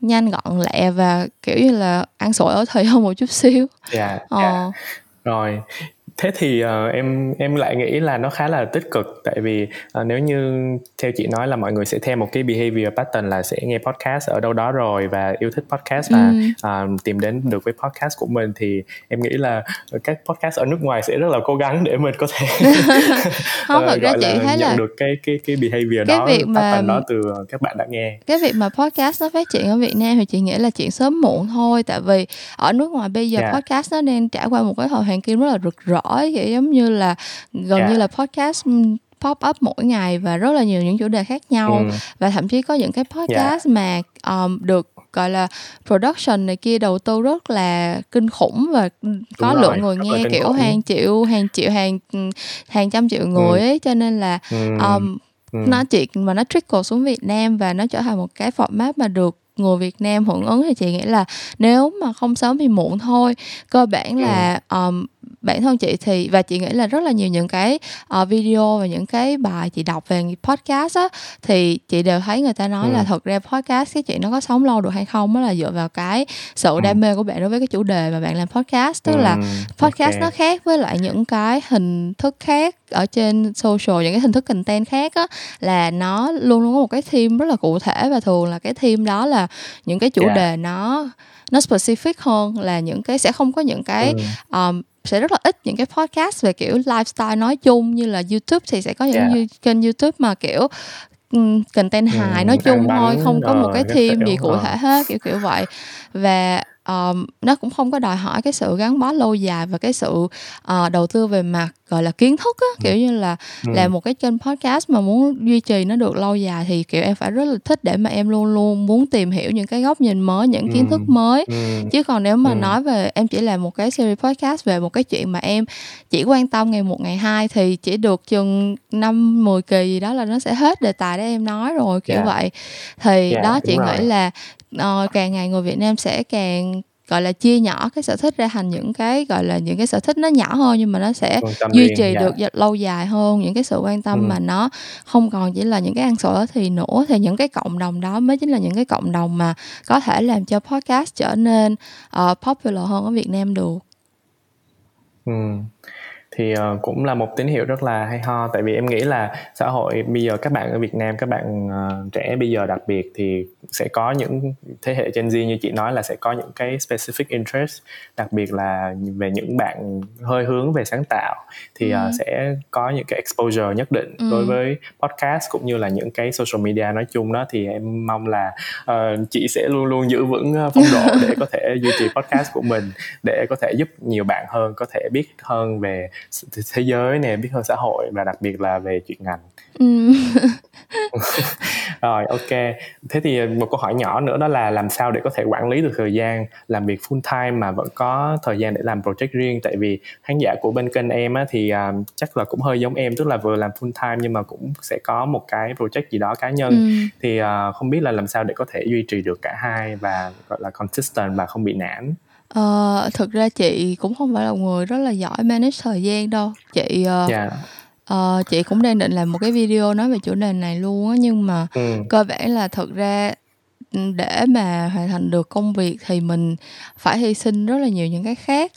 nhanh gọn lẹ và kiểu như là ăn sổi ở thời <laughs> hơn một chút xíu yeah, dạ, ờ. yeah. rồi thế thì uh, em em lại nghĩ là nó khá là tích cực tại vì uh, nếu như theo chị nói là mọi người sẽ theo một cái behavior pattern là sẽ nghe podcast ở đâu đó rồi và yêu thích podcast và ừ. uh, tìm đến được với podcast của mình thì em nghĩ là các podcast ở nước ngoài sẽ rất là cố gắng để mình có thể <laughs> không <laughs> thật ra chị thấy nhận là được cái cái cái behavior cái đó việc mà đó từ các bạn đã nghe cái việc mà podcast nó phát triển ở Việt Nam thì chị nghĩ là chuyện sớm muộn thôi tại vì ở nước ngoài bây giờ yeah. podcast nó đang trải qua một cái thời hoàng kim rất là rực rỡ kiểu giống như là gần yeah. như là podcast pop up mỗi ngày và rất là nhiều những chủ đề khác nhau ừ. và thậm chí có những cái podcast yeah. mà um, được gọi là production này kia đầu tư rất là kinh khủng và có Đúng lượng rồi, người nghe kiểu khủng. hàng triệu hàng triệu hàng hàng trăm triệu người ừ. ấy cho nên là um, ừ. nó chỉ mà nó trickle xuống Việt Nam và nó trở thành một cái format mà được người Việt Nam hưởng ứng thì chị nghĩ là nếu mà không sớm thì muộn thôi cơ bản là um, bản thân chị thì và chị nghĩ là rất là nhiều những cái uh, video và những cái bài chị đọc về podcast á thì chị đều thấy người ta nói ừ. là thật ra podcast cái chuyện nó có sống lâu được hay không đó là dựa vào cái sự ừ. đam mê của bạn đối với cái chủ đề mà bạn làm podcast tức ừ. là podcast okay. nó khác với lại những cái hình thức khác ở trên social những cái hình thức content khác á là nó luôn luôn có một cái theme rất là cụ thể và thường là cái theme đó là những cái chủ yeah. đề nó nó specific hơn là những cái sẽ không có những cái ừ. um, sẽ rất là ít những cái podcast về kiểu lifestyle nói chung như là YouTube thì sẽ có những yeah. kênh YouTube mà kiểu content hài ừ, nói chung thôi không có một cái theme gì cụ thể hết kiểu kiểu vậy và um, nó cũng không có đòi hỏi cái sự gắn bó lâu dài và cái sự uh, đầu tư về mặt gọi là kiến thức á ừ. kiểu như là ừ. là một cái kênh podcast mà muốn duy trì nó được lâu dài thì kiểu em phải rất là thích để mà em luôn luôn muốn tìm hiểu những cái góc nhìn mới những kiến ừ. thức mới ừ. chứ còn nếu mà ừ. nói về em chỉ làm một cái series podcast về một cái chuyện mà em chỉ quan tâm ngày một ngày hai thì chỉ được chừng năm mười kỳ gì đó là nó sẽ hết đề tài để em nói rồi kiểu yeah. Dạ. vậy thì yeah, dạ, đó chị nghĩ là uh, càng ngày người Việt Nam sẽ càng gọi là chia nhỏ cái sở thích ra thành những cái gọi là những cái sở thích nó nhỏ hơn nhưng mà nó sẽ duy trì dạ. được lâu dài hơn những cái sự quan tâm ừ. mà nó không còn chỉ là những cái ăn sổi thì nữa thì những cái cộng đồng đó mới chính là những cái cộng đồng mà có thể làm cho podcast trở nên uh, popular hơn ở Việt Nam được. Ừ thì uh, cũng là một tín hiệu rất là hay ho. Tại vì em nghĩ là xã hội bây giờ các bạn ở Việt Nam các bạn uh, trẻ bây giờ đặc biệt thì sẽ có những thế hệ Gen Z như chị nói là sẽ có những cái specific interest đặc biệt là về những bạn hơi hướng về sáng tạo. Thì uh, sẽ có những cái exposure nhất định ừ. đối với podcast cũng như là những cái social media nói chung đó. Thì em mong là uh, chị sẽ luôn luôn giữ vững phong độ để có thể duy trì podcast của mình để có thể giúp nhiều bạn hơn có thể biết hơn về thế giới nè biết hơn xã hội và đặc biệt là về chuyện ngành. Ừ. <laughs> rồi ok. Thế thì một câu hỏi nhỏ nữa đó là làm sao để có thể quản lý được thời gian làm việc full time mà vẫn có thời gian để làm project riêng? Tại vì khán giả của bên kênh em á, thì uh, chắc là cũng hơi giống em tức là vừa làm full time nhưng mà cũng sẽ có một cái project gì đó cá nhân. Ừ. thì uh, không biết là làm sao để có thể duy trì được cả hai và gọi là consistent và không bị nản Ờ, thực ra chị cũng không phải là người rất là giỏi manage thời gian đâu. Chị ờ, Yeah. ờ, chị cũng đang định làm một cái video nói về chủ đề này luôn á nhưng mà Ừ. cơ bản là thực ra để mà hoàn thành được công việc thì mình phải hy sinh rất là nhiều những cái khác.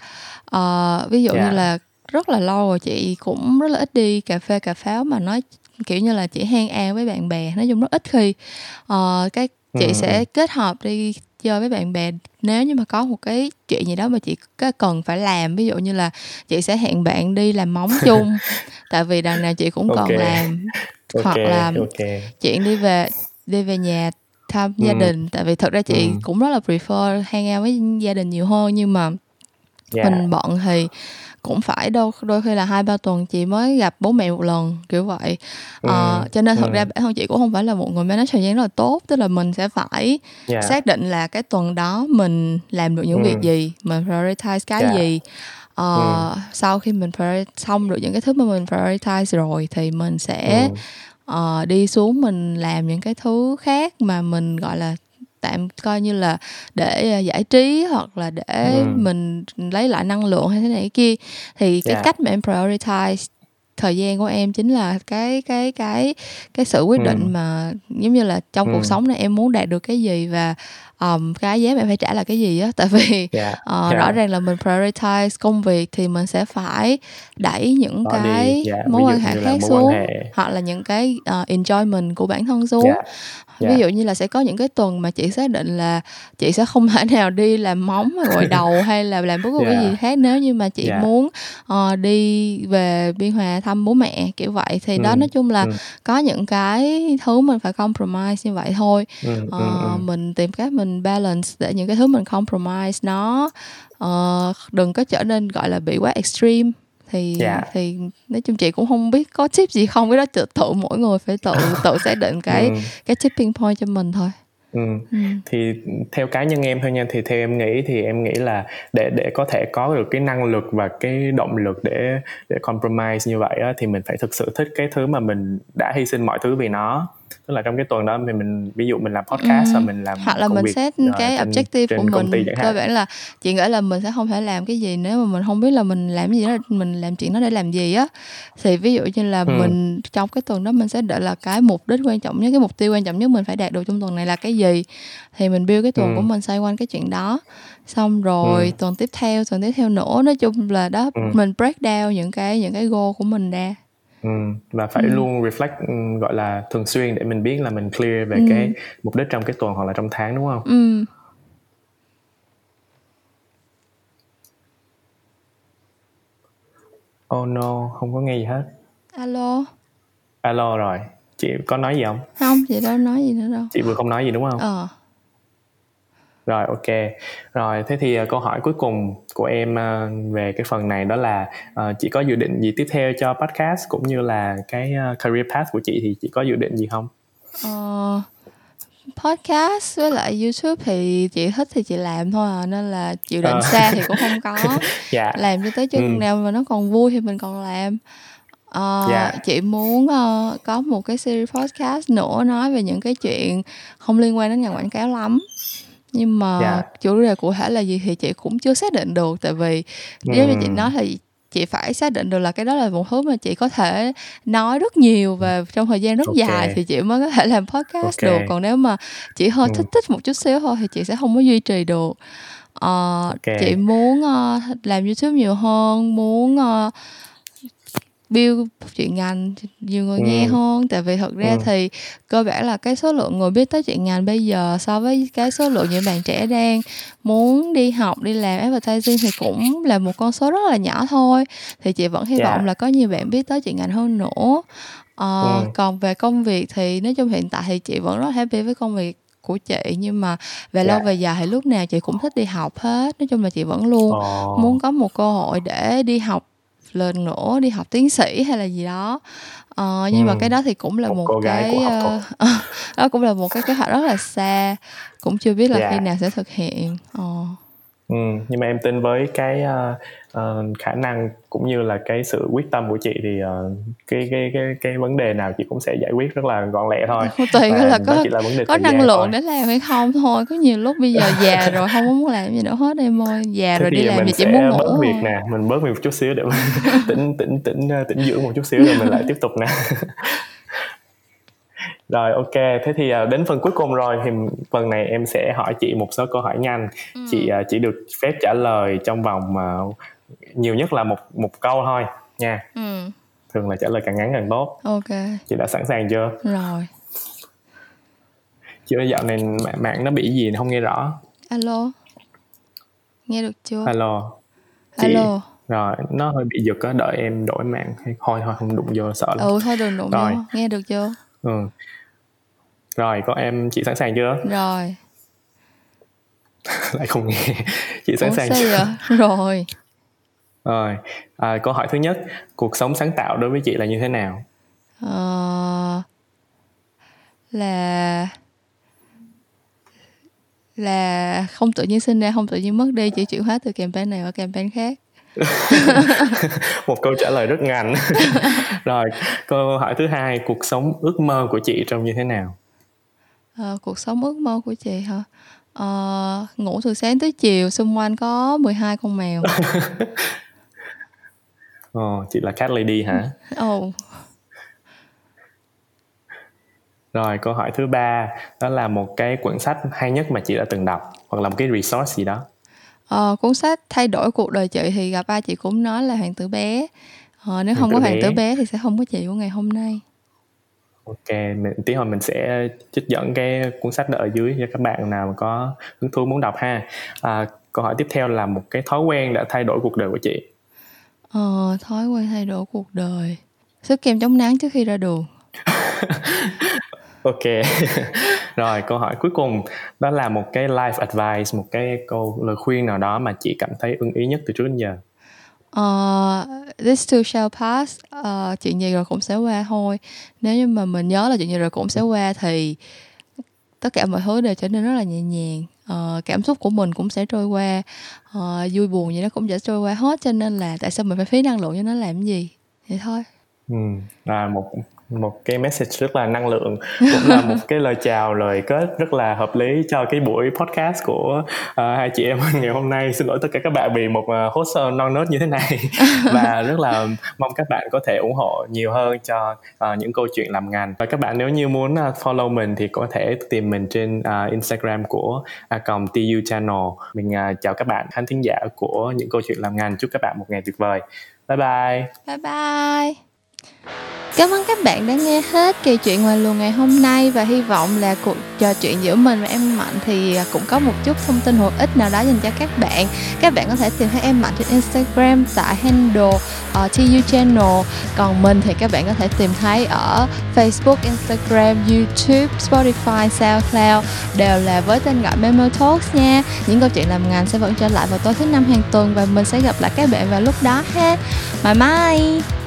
Ờ, ví dụ như là rất là lâu rồi chị cũng rất là ít đi cà phê cà pháo mà nói kiểu như là chỉ hang out với bạn bè, nói chung rất ít khi. Ờ, cái chị Ừ. sẽ kết hợp đi chơi với bạn bè nếu như mà có một cái chuyện gì đó mà chị cần phải làm ví dụ như là chị sẽ hẹn bạn đi làm móng <laughs> chung tại vì đằng nào chị cũng okay. còn làm okay. hoặc là okay. chuyện đi về đi về nhà thăm ừ. gia đình tại vì thật ra chị ừ. cũng rất là prefer hang out với gia đình nhiều hơn nhưng mà yeah. mình bận thì cũng phải đâu đôi khi là hai ba tuần chị mới gặp bố mẹ một lần kiểu vậy ừ. à, cho nên thật ừ. ra bản thân chị cũng không phải là một người manage thời gian rất là tốt tức là mình sẽ phải yeah. xác định là cái tuần đó mình làm được những ừ. việc gì mình prioritize cái yeah. gì uh, ừ. sau khi mình xong được những cái thứ mà mình prioritize rồi thì mình sẽ ừ. uh, đi xuống mình làm những cái thứ khác mà mình gọi là tạm coi như là để à, giải trí hoặc là để ừ. mình lấy lại năng lượng hay thế này kia thì cái yeah. cách mà em prioritize thời gian của em chính là cái cái cái cái sự quyết định ừ. mà giống như là trong ừ. cuộc sống này em muốn đạt được cái gì và um, cái giá mà em phải trả là cái gì á <laughs> tại vì yeah. Uh, yeah. rõ ràng là mình prioritize công việc thì mình sẽ phải đẩy những Đó cái yeah. mối quan hệ khác xuống hệ. hoặc là những cái uh, enjoyment của bản thân xuống yeah yeah. ví dụ như là sẽ có những cái tuần mà chị xác định là chị sẽ không thể nào đi làm móng gội đầu <laughs> hay là làm bất cứ yeah. cái gì khác nếu như mà chị yeah. muốn uh, đi về biên hòa thăm bố mẹ kiểu vậy thì ừ. đó nói chung là ừ. có những cái thứ mình phải compromise như vậy thôi ừ. Uh, ừ. mình tìm cách mình balance để những cái thứ mình compromise nó uh, đừng có trở nên gọi là bị quá extreme thì yeah. Dạ. thì nói chung chị cũng không biết có tip gì không cái đó tự tự mỗi người phải tự <laughs> tự xác định cái ừ. cái tipping point cho mình thôi Ừ. ừ. thì theo cá nhân em thôi nha thì theo em nghĩ thì em nghĩ là để để có thể có được cái năng lực và cái động lực để để compromise như vậy á, thì mình phải thực sự thích cái thứ mà mình đã hy sinh mọi thứ vì nó tức là trong cái tuần đó mình, mình ví dụ mình làm podcast ừ. và mình làm hoặc là mình việc, set uh, cái trên, objective trên của mình cơ bản là chị nghĩ là mình sẽ không thể làm cái gì nếu mà mình không biết là mình làm gì đó mình làm chuyện đó để làm gì á thì ví dụ như là ừ. mình trong cái tuần đó mình sẽ đợi là cái mục đích quan trọng nhất cái mục tiêu quan trọng nhất mình phải đạt được trong tuần này là cái gì thì mình build cái tuần ừ. của mình xoay quanh cái chuyện đó xong rồi ừ. tuần tiếp theo tuần tiếp theo nữa nói chung là đó ừ. mình break down những cái những cái goal của mình ra Ừ, và phải ừ. luôn reflect gọi là thường xuyên để mình biết là mình clear về ừ. cái mục đích trong cái tuần hoặc là trong tháng đúng không? Ừ. Oh no, không có nghe gì hết. Alo. Alo rồi, chị có nói gì không? Không, chị đâu nói gì nữa đâu. Chị vừa không nói gì đúng không? Ờ rồi ok rồi thế thì uh, câu hỏi cuối cùng của em uh, về cái phần này đó là uh, chị có dự định gì tiếp theo cho podcast cũng như là cái uh, career path của chị thì chị có dự định gì không uh, podcast với lại youtube thì chị thích thì chị làm thôi à nên là chịu định uh. xa thì cũng không có <laughs> dạ. làm cho tới chừng ừ. nào mà nó còn vui thì mình còn làm Uh, yeah. Dạ. chị muốn uh, có một cái series podcast nữa nói về những cái chuyện không liên quan đến ngành quảng cáo lắm nhưng mà yeah. Dạ. chủ đề cụ thể là gì thì chị cũng chưa xác định được tại vì nếu như chị nói thì chị phải xác định được là cái đó là một thứ mà chị có thể nói rất nhiều và trong thời gian rất okay. dài thì chị mới có thể làm podcast okay. được còn nếu mà chị hơi thích thích một chút xíu thôi thì chị sẽ không có duy trì được uh, okay. chị muốn uh, làm youtube nhiều hơn muốn uh, build chuyện ngành nhiều người ừ. nghe hơn tại vì thật ra ừ. thì cơ bản là cái số lượng người biết tới chuyện ngành bây giờ so với cái số lượng những bạn trẻ đang muốn đi học đi làm advertising thì cũng là một con số rất là nhỏ thôi thì chị vẫn hy yeah. Dạ. vọng là có nhiều bạn biết tới chuyện ngành hơn nữa ờ, ừ. còn về công việc thì nói chung hiện tại thì chị vẫn rất happy với công việc của chị nhưng mà về yeah. lâu dạ. về dài thì lúc nào chị cũng thích đi học hết nói chung là chị vẫn luôn oh. muốn có một cơ hội để đi học lên nữa đi học tiến sĩ hay là gì đó ờ, nhưng ừ. mà cái đó thì cũng là một, một cái uh, đó cũng là một cái kế hoạch rất là xa cũng chưa biết là yeah. Dạ. khi nào sẽ thực hiện ờ. ừ, nhưng mà em tin với cái uh, uh, khả năng cũng như là cái sự quyết tâm của chị thì uh, cái cái cái cái vấn đề nào chị cũng sẽ giải quyết rất là gọn lẹ thôi. Tùy là có là vấn đề có năng lượng thôi. để làm hay không thôi. Có nhiều lúc bây giờ già <laughs> rồi không muốn làm gì nữa hết em ơi. Già Thế rồi đi làm thì chỉ muốn ngủ bớt việc nè mình bớt việc một chút xíu để mình <laughs> <laughs> tỉnh tỉnh tỉnh tỉnh dưỡng một chút xíu rồi mình lại tiếp tục nè. Rồi ok. Thế thì đến phần cuối cùng rồi thì phần này em sẽ hỏi chị một số câu hỏi nhanh. Ừ. chị chỉ được phép trả lời trong vòng nhiều nhất là một một câu thôi nha. Ừ. thường là trả lời càng ngắn càng tốt. Ok. Chị đã sẵn sàng chưa? Rồi. Chị dạo này mạng, mạng nó bị gì không nghe rõ? Alo. Nghe được chưa? Alo. Chị... alo. Rồi nó hơi bị giật á đợi em đổi mạng. Hay thôi thôi không đụng vô sợ lắm. Ừ thôi đừng đụng rồi. vô. Nghe được chưa? Ừ. Rồi có em chị sẵn sàng chưa? Rồi. <laughs> Lại không nghe. Chị sẵn Ủa, sàng chưa? vậy? rồi rồi, à, câu hỏi thứ nhất, cuộc sống sáng tạo đối với chị là như thế nào? Ờ, là là không tự nhiên sinh ra, không tự nhiên mất đi, chỉ chuyển hóa từ campaign này qua campaign khác. <laughs> một câu trả lời rất ngành <laughs> rồi câu hỏi thứ hai cuộc sống ước mơ của chị trông như thế nào à, cuộc sống ước mơ của chị hả à, ngủ từ sáng tới chiều xung quanh có 12 con mèo <laughs> Ồ, chị là Cat Lady hả? Ồ. Rồi, câu hỏi thứ ba đó là một cái quyển sách hay nhất mà chị đã từng đọc hoặc là một cái resource gì đó. Ờ, cuốn sách thay đổi cuộc đời chị thì gặp ba chị cũng nói là hoàng tử bé. Ờ, nếu hoàng không có hoàng tử bé thì sẽ không có chị của ngày hôm nay. Ok, mình, tí hồi mình sẽ trích dẫn cái cuốn sách đó ở dưới cho các bạn nào có hứng thú muốn đọc ha. À, câu hỏi tiếp theo là một cái thói quen đã thay đổi cuộc đời của chị. Ờ, thói quen thay đổi cuộc đời. Sức kem chống nắng trước khi ra đường. <laughs> ok. <laughs> Rồi, câu hỏi cuối cùng đó là một cái life advice, một cái câu lời khuyên nào đó mà chị cảm thấy ưng ý nhất từ trước đến giờ. Uh, this too shall pass uh, chuyện gì rồi cũng sẽ qua thôi nếu như mà mình nhớ là chuyện gì rồi cũng sẽ qua thì tất cả mọi thứ đều trở nên rất là nhẹ nhàng uh, cảm xúc của mình cũng sẽ trôi qua. Uh, vui buồn gì nó cũng sẽ trôi qua hết cho nên là tại sao mình phải phí năng lượng cho nó làm gì? Vậy thôi. Ừ là một một cái message rất là năng lượng cũng là một <laughs> cái lời chào lời kết rất là hợp lý cho cái buổi podcast của uh, hai chị em ngày hôm nay. Xin lỗi tất cả các bạn vì một uh, host non nớt như thế này. <laughs> Và rất là mong các bạn có thể ủng hộ nhiều hơn cho uh, những câu chuyện làm ngành. Và các bạn nếu như muốn uh, follow mình thì có thể tìm mình trên uh, Instagram của account tu channel. Mình uh, chào các bạn khán thính giả của những câu chuyện làm ngành. Chúc các bạn một ngày tuyệt vời. Bye bye. Bye bye Cảm ơn các bạn đã nghe hết kỳ chuyện ngoài luồng ngày hôm nay và hy vọng là cuộc trò chuyện giữa mình và em Mạnh thì à, cũng có một chút thông tin hữu ích nào đó dành cho các bạn. Các bạn có thể tìm thấy em Mạnh trên Instagram tại handle ờ, uh, TU Channel. Còn mình thì các bạn có thể tìm thấy ở Facebook, Instagram, YouTube, Spotify, SoundCloud đều là với tên gọi Memo Talks nha. Những câu chuyện làm ngành sẽ vẫn trở lại vào tối thứ năm hàng tuần và mình sẽ gặp lại các bạn vào lúc đó ha. Bye bye.